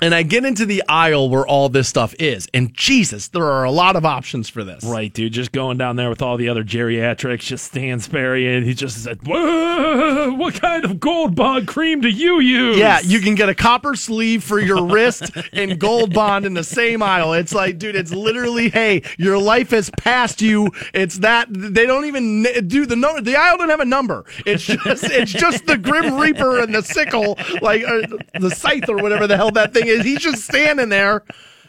And I get into the aisle where all this stuff is. And Jesus, there are a lot of options for this. Right, dude. Just going down there with all the other geriatrics, just Stansbury, and he just said, "What kind of Gold Bond cream do you use?" Yeah, you can get a copper sleeve for your wrist and gold bond in the same aisle. It's like, dude, it's literally, hey, your life has passed you. It's that they don't even do the number. The aisle don't have a number. It's just, it's just the Grim Reaper and the sickle, like the scythe or whatever the hell that thing is. He's just standing there.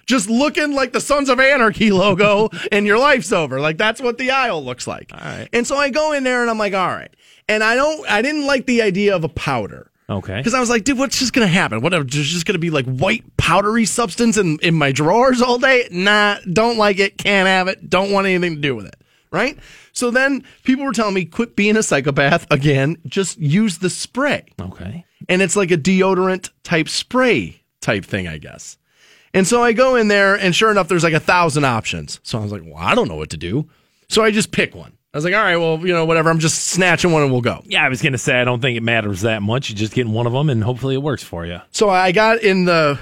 Just looking like the Sons of Anarchy logo, and your life's over. Like that's what the aisle looks like. And so I go in there, and I'm like, all right. And I don't, I didn't like the idea of a powder. Okay. Because I was like, dude, what's just gonna happen? Whatever, there's just gonna be like white powdery substance in, in my drawers all day. Nah, don't like it, can't have it, don't want anything to do with it. Right? So then people were telling me, quit being a psychopath again, just use the spray. Okay. And it's like a deodorant type spray type thing, I guess. And so I go in there, and sure enough, there's like a thousand options. So I was like, well, I don't know what to do. So I just pick one. I was like, all right, well, you know, whatever. I'm just snatching one and we'll go. Yeah, I was gonna say I don't think it matters that much. You just get one of them, and hopefully it works for you. So I got in the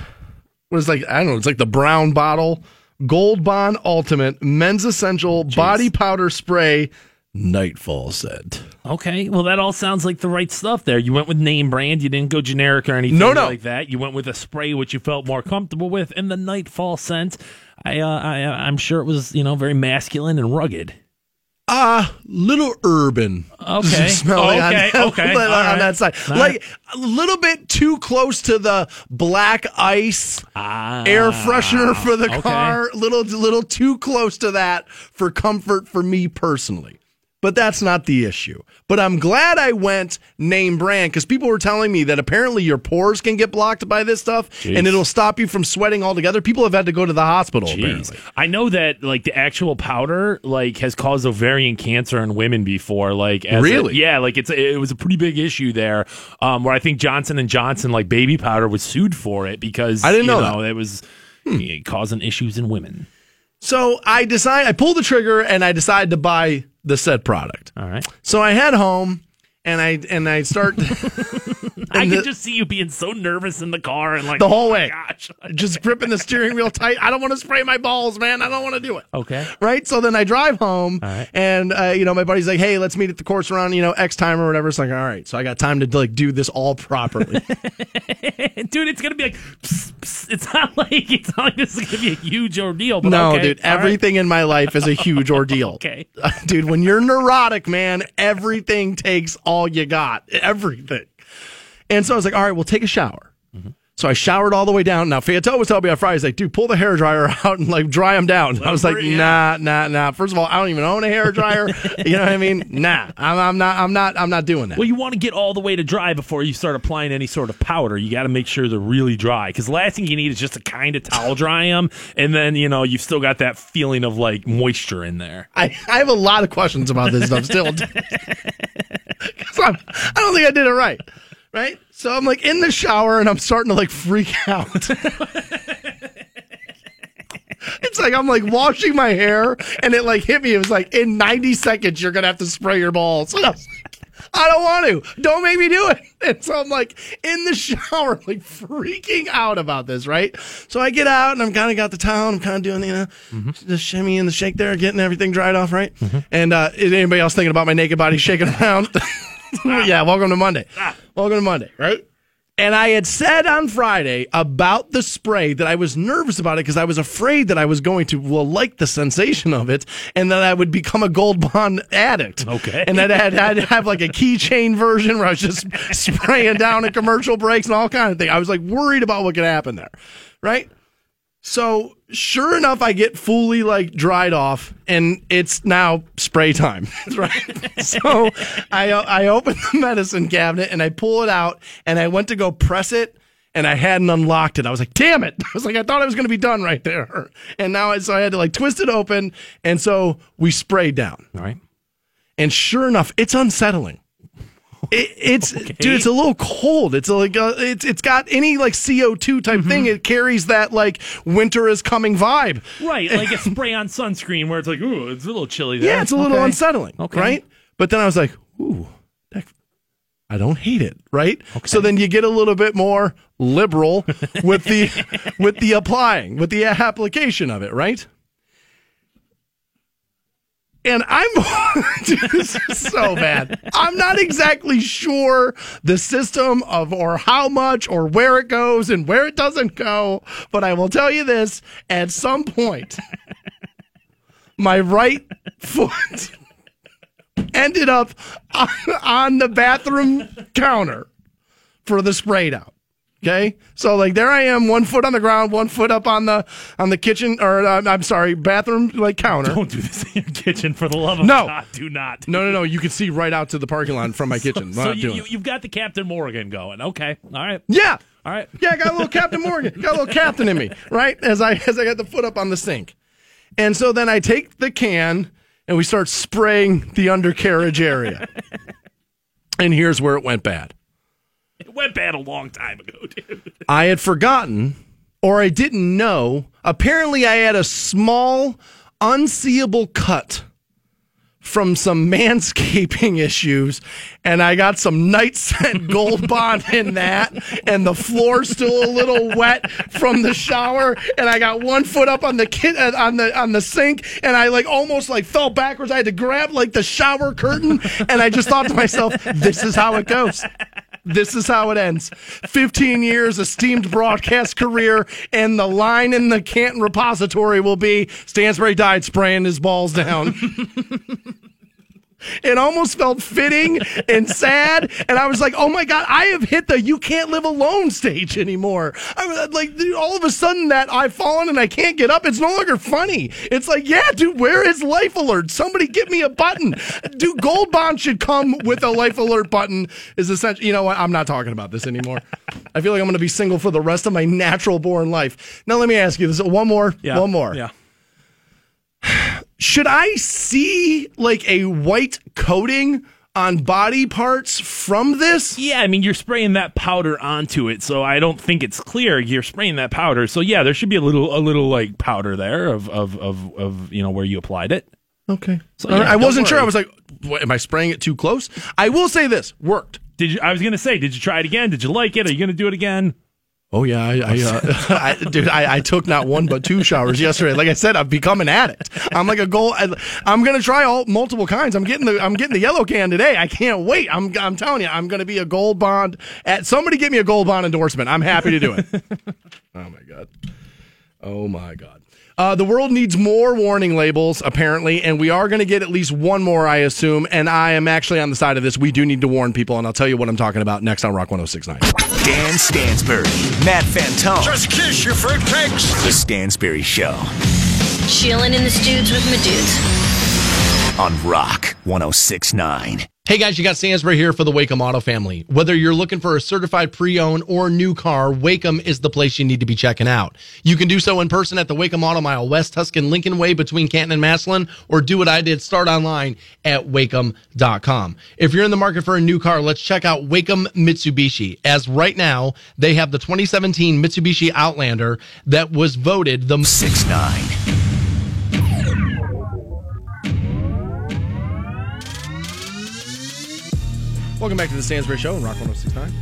what is like I don't know, it's like the brown bottle Gold Bond Ultimate Men's Essential Body Powder Spray Nightfall Scent. Okay, well, that all sounds like the right stuff there. You went with name brand. You didn't go generic or anything No, no. like that. You went with a spray which you felt more comfortable with, and the nightfall scent. I, uh, I, I'm sure it was, you know, very masculine and rugged. Ah, little urban. Okay. smelling on, Okay, that, okay, on right. that side. All like a little bit too close to the black ice air freshener for the Ah, okay. car. Little little too close to that for comfort for me personally. But that's not the issue. But I'm glad I went name brand because people were telling me that apparently your pores can get blocked by this stuff Jeez. and it'll stop you from sweating altogether. People have had to go to the hospital. Jeez. I know that like the actual powder like has caused ovarian cancer in women before. Like as a- Really? yeah, like it's it was a pretty big issue there. Um, where I think Johnson and Johnson like baby powder was sued for it because I didn't you know know that. it was eh, causing issues in women. So I decide I pull the trigger and I decide to buy the said product. All right, So I head home and I and I start I can the- just see you being so nervous in the car and like the whole oh way, Gosh, just gripping the steering wheel tight. I don't want to spray my balls, man. I don't want to do it. okay. Right. So then I drive home, right. and uh, you know my buddy's like, "Hey, let's meet at the course around you know X time or whatever." It's like, all right. So I got time to like do this all properly. dude, it's gonna be like, psst, psst. it's not like it's not like this is gonna be a huge ordeal. But no, okay, dude, all right. everything in my life is a huge ordeal. Okay. dude, when you're neurotic, man, everything takes all you got. Everything. And so I was like, all right, we'll take a shower. Mm-hmm. So I showered all the way down. Now, Fayetteville was telling me on Friday, he's like, dude, pull the hair dryer out and like dry them down. I was like, nah, nah, nah. First of all, I don't even own a hair dryer. you know what I mean? Nah, I'm, I'm not, I'm not, I'm not doing that. Well, you want to get all the way to dry before you start applying any sort of powder. You got to make sure they're really dry because the last thing you need is just to kind of towel dry them, and then you know you've still got that feeling of like moisture in there. I, I have a lot of questions about this stuff still. I'm- I don't think I did it right. Right? So I'm like in the shower and I'm starting to like freak out. it's like I'm like washing my hair and it like hit me. It was like in 90 seconds you're gonna have to spray your balls. I was like, I don't want to. Don't make me do it. And so I'm like in the shower, like freaking out about this, right? So I get out and I'm kind of got the towel. I'm kind of doing, you know, mm-hmm. the shimmy and the shake there, getting everything dried off, right? Mm-hmm. And uh, is anybody else thinking about my naked body shaking around? yeah, welcome to Monday. Ah. Welcome to Monday, right? And I had said on Friday about the spray that I was nervous about it because I was afraid that I was going to well like the sensation of it and that I would become a gold bond addict. Okay. And that I'd, I'd have like a keychain version where I was just spraying down at commercial breaks and all kind of thing. I was like worried about what could happen there. Right? So sure enough, I get fully like dried off, and it's now spray time. right. so I I open the medicine cabinet and I pull it out, and I went to go press it, and I hadn't unlocked it. I was like, damn it! I was like, I thought I was going to be done right there, and now I, so I had to like twist it open, and so we sprayed down, All right. and sure enough, it's unsettling. It, it's dude, it's a little cold. It's like uh, it's it's got any like CO two type Mm-hmm. thing. It carries that like winter is coming vibe. Right, like a spray on sunscreen where it's like, ooh, it's a little chilly there. Yeah, it's a little Okay. unsettling, Okay. right? But then I was like, ooh, that, I don't hate it, right? So then you get a little bit more liberal with the with the applying, with the application of it, right? And I'm this is so bad. I'm not exactly sure the system of or how much or where it goes and where it doesn't go, but I will tell you this: at some point, my right foot ended up on, on the bathroom counter for the spray down. Okay, so like there I am, one foot on the ground, one foot up on the on the kitchen or uh, I'm sorry, bathroom like counter. Don't do this in your kitchen for the love of No. God. Do not. No, no, no. You can see right out to the parking lot from my kitchen. I'm So you, you, you've got the Captain Morgan going. Okay. All right. Yeah. All right. Yeah, I got a little Captain Morgan. Got a little captain in me, right? As I as I got the foot up on the sink. And so then I take the can and we start spraying the undercarriage area. and here's where it went bad. It went bad a long time ago, dude. I had forgotten or I didn't know. Apparently I had a small unseeable cut from some manscaping issues, and I got some night scent gold bond in that, and the floor's still a little wet from the shower, and I got one foot up on the kit uh, on the on the sink, and I like almost like fell backwards. I had to grab like the shower curtain, and I just thought to myself, "This is how it goes." This is how it ends. 15 years, esteemed broadcast career, and the line in the Canton repository will be Stansbury died spraying his balls down. It almost felt fitting and sad, and I was like, "Oh my god, I have hit the you can't live alone stage anymore." I was like, dude, all of a sudden that I've fallen and I can't get up. It's no longer funny. It's like, yeah, dude, where is life alert? Somebody give me a button. Dude, Gold Bond should come with a life alert button. Is essential. You know what? I'm not talking about this anymore. I feel like I'm going to be single for the rest of my natural born life. Now let me ask you this: one more, Yeah. one more Yeah. Should I see like a white coating on body parts from this? Yeah, I mean, you're spraying that powder onto it, so I don't think it's clear. You're spraying that powder, so yeah, there should be a little, a little like powder there of, of, of, of you know where you applied it. Okay. So, yeah, I wasn't sure. I was like, what, am I spraying it too close? I will say this worked. Did you? I was gonna say, did you try it again? Did you like it? Are you gonna do it again? Oh yeah, I, I, uh, I dude, I, I took not one but two showers yesterday. Like I said, I've become an addict. I'm like a goal. I, I'm gonna try all multiple kinds. I'm getting the I'm getting the yellow can today. I can't wait. I'm I'm telling you, I'm gonna be a gold bond. At somebody get me a gold bond endorsement. I'm happy to do it. oh my god. Oh my god. Uh, the world needs more warning labels, apparently, and we are going to get at least one more, I assume. And I am actually on the side of this. We do need to warn people, and I'll tell you what I'm talking about next on Rock 1069. Dan Stansbury, Matt Fantone. Just kiss your fruitcakes. The Stansbury Show Chilling in the studs with my dudes. on Rock 1069. Hey guys, you got Stansbury here for the Waikem Auto family. Whether you're looking for a certified pre-owned or new car, Waikem is the place you need to be checking out. You can do so in person at the Waikem Auto Mile, West Tuscan Lincoln Way between Canton and Massillon, or do what I did, start online at waikem.com. If you're in the market for a new car, let's check out Waikem Mitsubishi. As right now, they have the 2017 Mitsubishi Outlander that was voted the 6 9. Welcome back to the Stansbury Show on Rock 1069.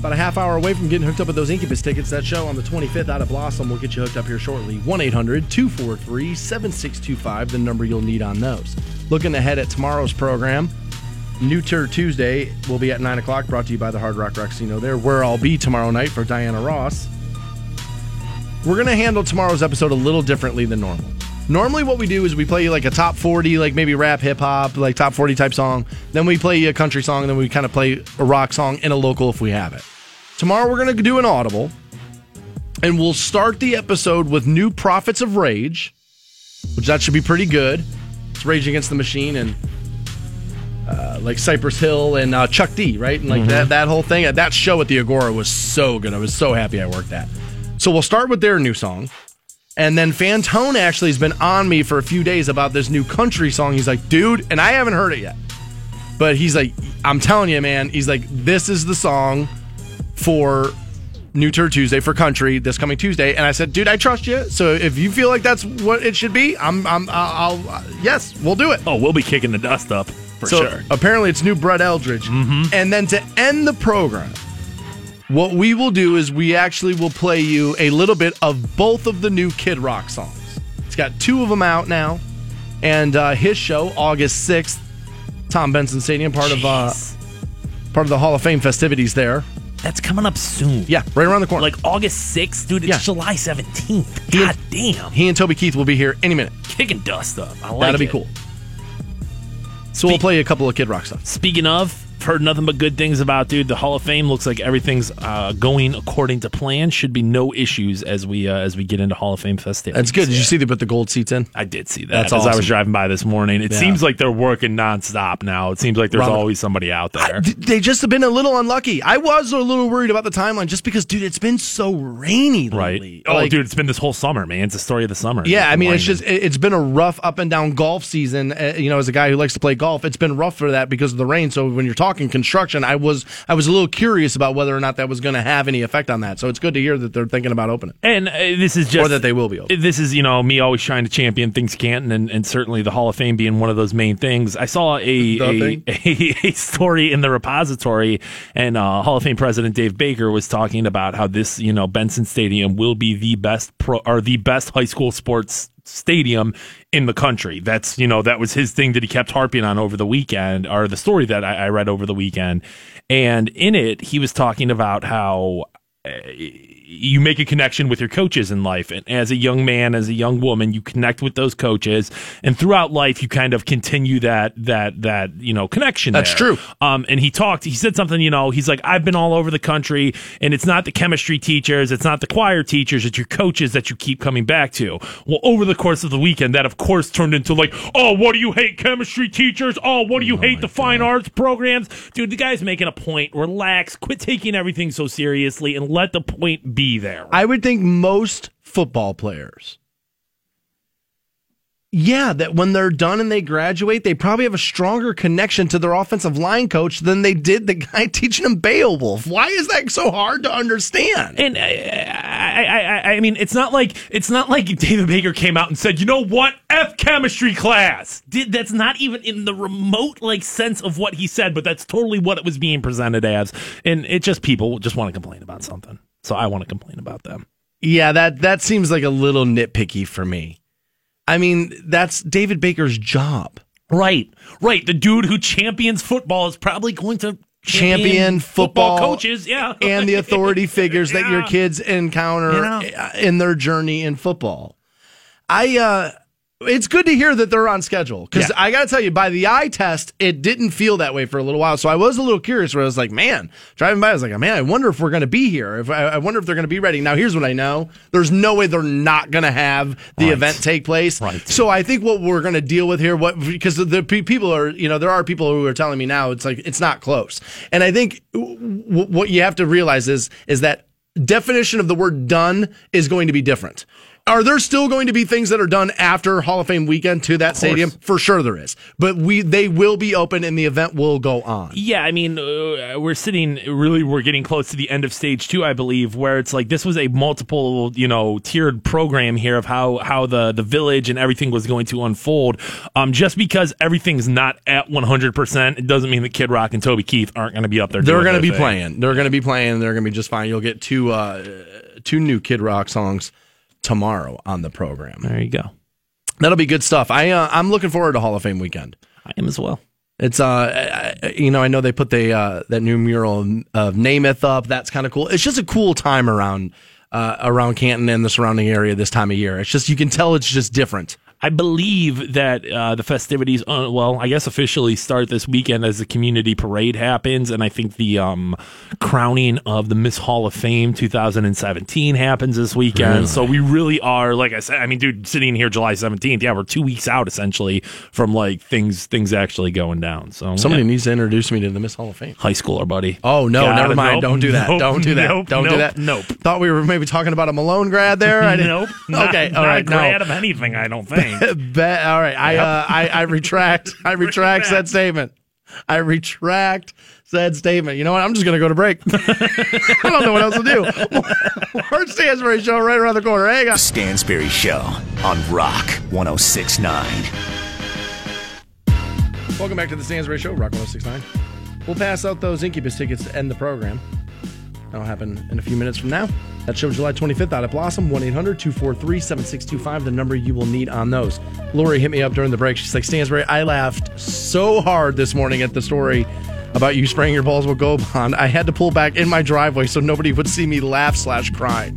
About a half hour away from getting hooked up with those Incubus tickets. That show on the 25th out of Blossom will get you hooked up here shortly. 1 800 243 7625, the number you'll need on those. Looking ahead at tomorrow's program, New Tour Tuesday will be at 9 o'clock, brought to you by the Hard Rock Rocksino there, where I'll be tomorrow night for Diana Ross. We're going to handle tomorrow's episode a little differently than normal. Normally, what we do is we play you like a top 40, like maybe rap, hip hop, like top 40 type song. Then we play you a country song, and then we kind of play a rock song and a local if we have it. Tomorrow, we're going to do an audible, and we'll start the episode with New Prophets of Rage, which that should be pretty good. It's Rage Against the Machine and uh, like Cypress Hill and uh, Chuck D, right? And like that that whole thing. That show at the Agora was so good. I was so happy I worked that. So we'll start with their new song. And then Fantone actually has been on me for a few days about this new country song. He's like, dude, and I haven't heard it yet. But he's like, I'm telling you, man, he's like, this is the song for New Tour Tuesday for country this coming Tuesday. And I said, dude, I trust you. So if you feel like that's what it should be, I'm, I'm, I'll, I'll yes, we'll do it. Oh, we'll be kicking the dust up for so sure. apparently it's new Brett Eldredge. Mm-hmm. And then to end the program, what we will do is we actually will play you a little bit of both of the new Kid Rock songs. It's got two of them out now, and uh, his show August sixth, Tom Benson Stadium, part of uh, part of the Hall of Fame festivities there. That's coming up soon. Yeah, right around the corner. Like August 6th, dude. It's Yeah. July 17th. He- God damn. he and Toby Keith will be here any minute. Kicking dust up. I like That'll be cool. So we'll play a couple of Kid Rock stuff. Speaking of, heard nothing but good things about, dude. The Hall of Fame looks like everything's uh, going according to plan. Should be no issues as we uh, as we get into Hall of Fame festivities. That's good. Did Yeah. you see they put the gold seats in? I did see that That's as I was driving by this morning. It Yeah. seems like they're working nonstop now. It seems like there's the- always somebody out there. Th- They just have been a little unlucky. I was a little worried about the timeline just because, dude, it's been so rainy right? lately. Oh, Like, dude, it's been this whole summer, man. It's the story of the summer. Yeah, I mean, it's just it- it's been a rough up and down golf season. Uh, you know, as a guy who likes to play golf, it's been rough for that because of the rain. So when you're talking talking construction, I was I was a little curious about whether or not that was going to have any effect on that. So it's good to hear that they're thinking about opening, And uh, this is just or that they will be open. This is, you know, me always trying to champion things Canton, and, and certainly the Hall of Fame being one of those main things. I saw a a, a, a story in the repository, and uh, Hall of Fame President Dave Baker was talking about how this, you know, Benson Stadium will be the best pro or the best high school sports stadium in the country. That's you know that was his thing that he kept harping on over the weekend, or the story that I, I read over the weekend. And in it, he was talking about how uh, you make a connection with your coaches in life. And as a young man, as a young woman, you connect with those coaches. And throughout life, you kind of continue that, that, that, you know, connection. That's there. true. Um, and he talked, he said something, you know, he's like, I've been all over the country and it's not the chemistry teachers, it's not the choir teachers, it's your coaches that you keep coming back to. Well, over the course of the weekend, that of course turned into like, oh, what do you hate chemistry teachers? Oh, what do you hate the fine arts programs? Dude, the guy's making a point. Relax, quit taking everything so seriously and let the point be there. I would think most football players, yeah, that when they're done and they graduate, they probably have a stronger connection to their offensive line coach than they did the guy teaching them Beowulf. Why is that so hard to understand? And uh, I, I, I, I mean, it's not like it's not like David Baker came out and said, "You know what? F chemistry class." Did that's not even in the remote like sense of what he said, but that's totally what it was being presented as. And it just people just want to complain about something, so I want to complain about them. Yeah, that that seems like a little nitpicky for me. I mean, that's David Baker's job. Right, right. The dude who champions football is probably going to Champion football coaches, yeah, and the authority figures that your kids encounter You know. in their journey in football. I uh it's good to hear that they're on schedule because Yeah. I got to tell you, by the eye test, it didn't feel that way for a little while. So I was a little curious. Where I was like, man, driving by, I was like, man, I wonder if we're going to be here. If I, I wonder if they're going to be ready. Now, here's what I know: there's no way they're not going to have the Right. event take place. Right. So I think what we're going to deal with here, what because the pe- people are, you know, there are people who are telling me now it's like it's not close, and I think w- what you have to realize is is that definition of the word done is going to be different. Are there still going to be things that are done after Hall of Fame weekend to that stadium? For sure there is. But we they will be open and the event will go on. Yeah, I mean, uh, we're sitting really, we're getting close to the end of stage two, I believe, where it's like this was a multiple, you know, tiered program here of how how the the village and everything was going to unfold. Um, just because everything's not at one hundred percent, it doesn't mean that Kid Rock and Toby Keith aren't going to be up there. They're going to be thing. playing. They're going to be playing. They're going to be just fine. You'll get two uh two new Kid Rock songs tomorrow on the program. There you go. That'll be good stuff. I uh, I'm looking forward to Hall of Fame weekend. I am as well. It's uh, I- you know, I know they put the uh, that new mural of Namath up. That's kind of cool. It's just a cool time around uh, around Canton and the surrounding area this time of year. It's just you can tell it's just different. I believe that uh, the festivities, uh, well, I guess officially start this weekend as the community parade happens, and I think the um, crowning of the Miss Hall of Fame 2017 happens this weekend. So we really are, like I said, I mean, dude, sitting here July 17th, yeah, we're two weeks out essentially from like things things actually going down. So Somebody yeah. needs to introduce me to the Miss Hall of Fame. high schooler, buddy. Oh no, never mind. Nope. Don't do that. Nope. Don't do that. Nope. Don't do that. Nope. Thought we were maybe talking about a Malone grad there. I didn't- Nope. Not, okay. All not right. a grad No. of anything, I don't think. Bet, all right. I, uh, I I retract. I retract said statement. I retract said statement. You know what? I'm just gonna go to break. I don't know what else to do. More Stansbury show right around the corner. Hey, guys. Stansbury Show on Rock 1069. Welcome back to the Stansbury Show, Rock 1069. We'll pass out those Incubus tickets to end the program. That'll happen in a few minutes from now. That show July 25th out at Blossom, 1 800 243 7625, the number you will need on those. Lori hit me up during the break. She's like, Stansbury, I laughed so hard this morning at the story about you spraying your balls with Gold Bond. I had to pull back in my driveway so nobody would see me laugh slash cry.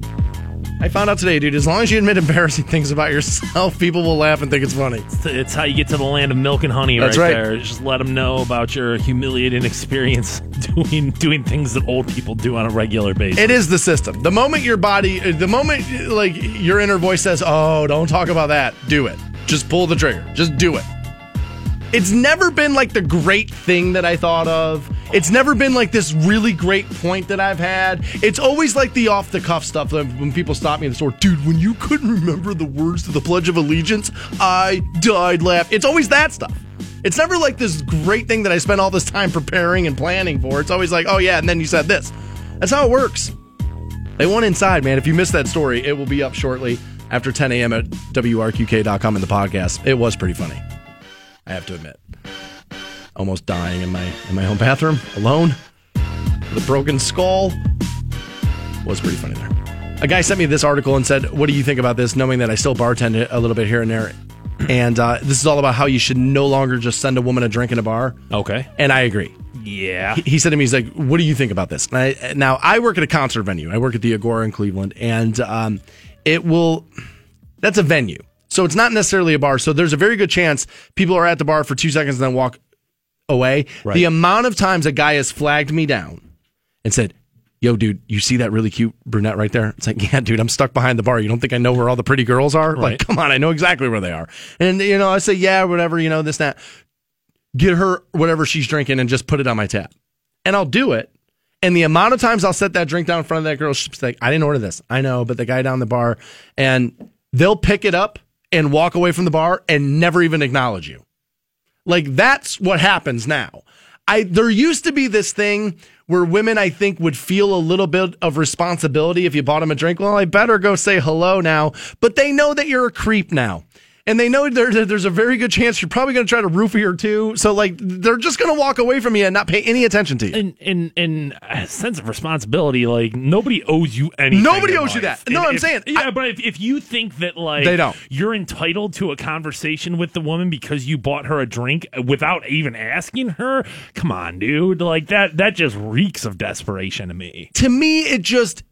I found out today, dude, as long as you admit embarrassing things about yourself, people will laugh and think it's funny. It's how you get to the land of milk and honey That's right, right. there. Just let them know about your humiliating experience doing doing things that old people do on a regular basis. It is the system. The moment your body, uh, the moment uh, like your inner voice says, "Oh, don't talk about that," do it. Just pull the trigger. Just do it. It's never been like the great thing that I thought of. It's never been like this really great point that I've had. It's always like the off the cuff stuff when people stop me in the store, dude, when you couldn't remember the words to the Pledge of Allegiance, I died laughing. It's always that stuff. It's never like this great thing that I spent all this time preparing and planning for. It's always like, oh yeah, and then you said this. That's how it works. They went inside, man. If you missed that story, it will be up shortly after 10 a.m. at WRQK.com in the podcast. It was pretty funny. I have to admit. Almost dying in my in my own bathroom alone. The broken skull was pretty funny there. A guy sent me this article and said, "What do you think about this?" Knowing that I still bartend a little bit here and there, and uh, this is all about how you should no longer just send a woman a drink in a bar. Okay. And I agree. Yeah. He, he said to me, "He's like, what do you think about this?" And I, now I work at a concert venue. I work at the Agora in Cleveland, and um, it will. That's a venue, so it's not necessarily a bar. So there's a very good chance people are at the bar for two seconds and then walk away. Right. The amount of times a guy has flagged me down and said, Yo, dude, you see that really cute brunette right there? It's like, yeah, dude, I'm stuck behind the bar. You don't think I know where all the pretty girls are? Like, come on, I know exactly where they are. And, you know, I say, yeah, whatever, you know, this, that. Get her whatever she's drinking and just put it on my tab. And I'll do it. And the amount of times I'll set that drink down in front of that girl, she's like, I didn't order this. I know, but the guy down the bar, and they'll pick it up and walk away from the bar and never even acknowledge you. Like that's what happens now. I there used to be this thing where women I think would feel a little bit of responsibility if you bought them a drink. Well, I better go say hello now, but they know that you're a creep now. And they know there, there's a very good chance you're probably going to try to roofie her too. So like they're just going to walk away from you and not pay any attention to you. And and and a sense of responsibility, like nobody owes you anything. Nobody in owes you life. that. No, And I'm if- saying, yeah, I- but if, if you think that like They don't. you're entitled to a conversation with the woman because you bought her a drink without even asking her, come on, dude, like that that just reeks of desperation to me. to me it just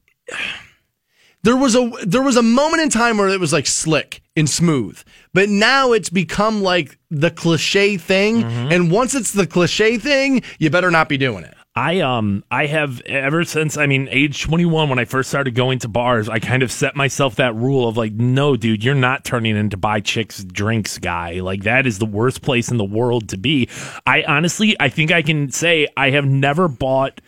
there was a there was a moment in time where it was like slick and smooth but now it's become like the cliche thing and once it's the cliche thing you better not be doing it. I um I have ever since I mean age 21 when I first started going to bars I kind of set myself that rule of like no dude you're not turning into buy chicks drinks guy. Like that is the worst place in the world to be. I honestly I think I can say I have never bought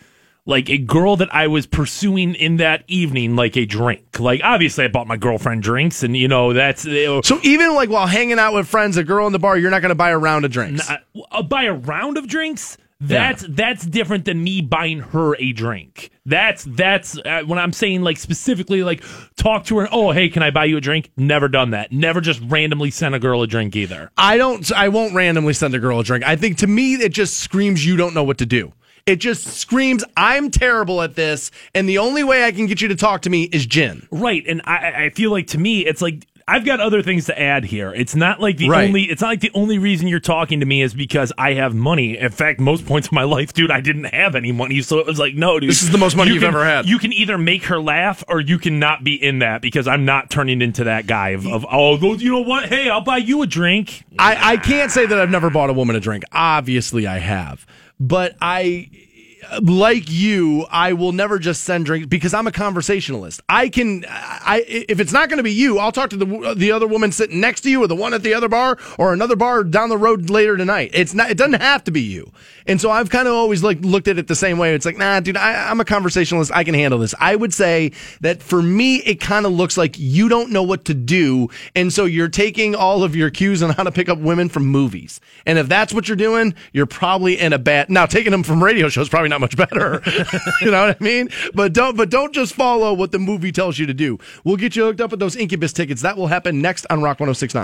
like a girl that I was pursuing in that evening like a drink like obviously I bought my girlfriend drinks and you know that's uh, so even like while hanging out with friends a girl in the bar you're not going to buy a round of drinks uh, buy a round of drinks. That's that's different than me buying her a drink. That's that's uh, when I'm saying like specifically like talk to her. Oh, hey, can I buy you a drink? Never done that. Never just randomly sent a girl a drink either. I don't I won't randomly send a girl a drink. I think to me it just screams you don't know what to do. It just screams I'm terrible at this and the only way I can get you to talk to me is gin. Right, and I I feel like to me it's like. I've got other things to add here. It's not like the Right. only it's not like the only reason you're talking to me is because I have money. In fact, most points of my life, dude, I didn't have any money. So it was like, no, dude. This is the most money you you've can- ever had. You can either make her laugh or you can not be in that because I'm not turning into that guy of, of oh, you know what? Hey, I'll buy you a drink. I, I can't say that I've never bought a woman a drink. Obviously, I have. But I, like you, I will never just send drinks because I'm a conversationalist. I can, I if it's not going to be you, I'll talk to the the other woman sitting next to you, or the one at the other bar, or another bar down the road later tonight. It's not. It doesn't have to be you. And so I've kind of always like looked at it the same way. It's like, nah, dude, I, I'm a conversationalist. I can handle this. I would say that for me, it kind of looks like you don't know what to do, and so you're taking all of your cues on how to pick up women from movies. And if that's what you're doing, you're probably in a bad. Now, taking them from radio shows probably not much better. you know what I mean? But don't. But don't just follow what the movie tells you to do. We'll get you hooked up with those Incubus tickets. That will happen next on Rock 1069.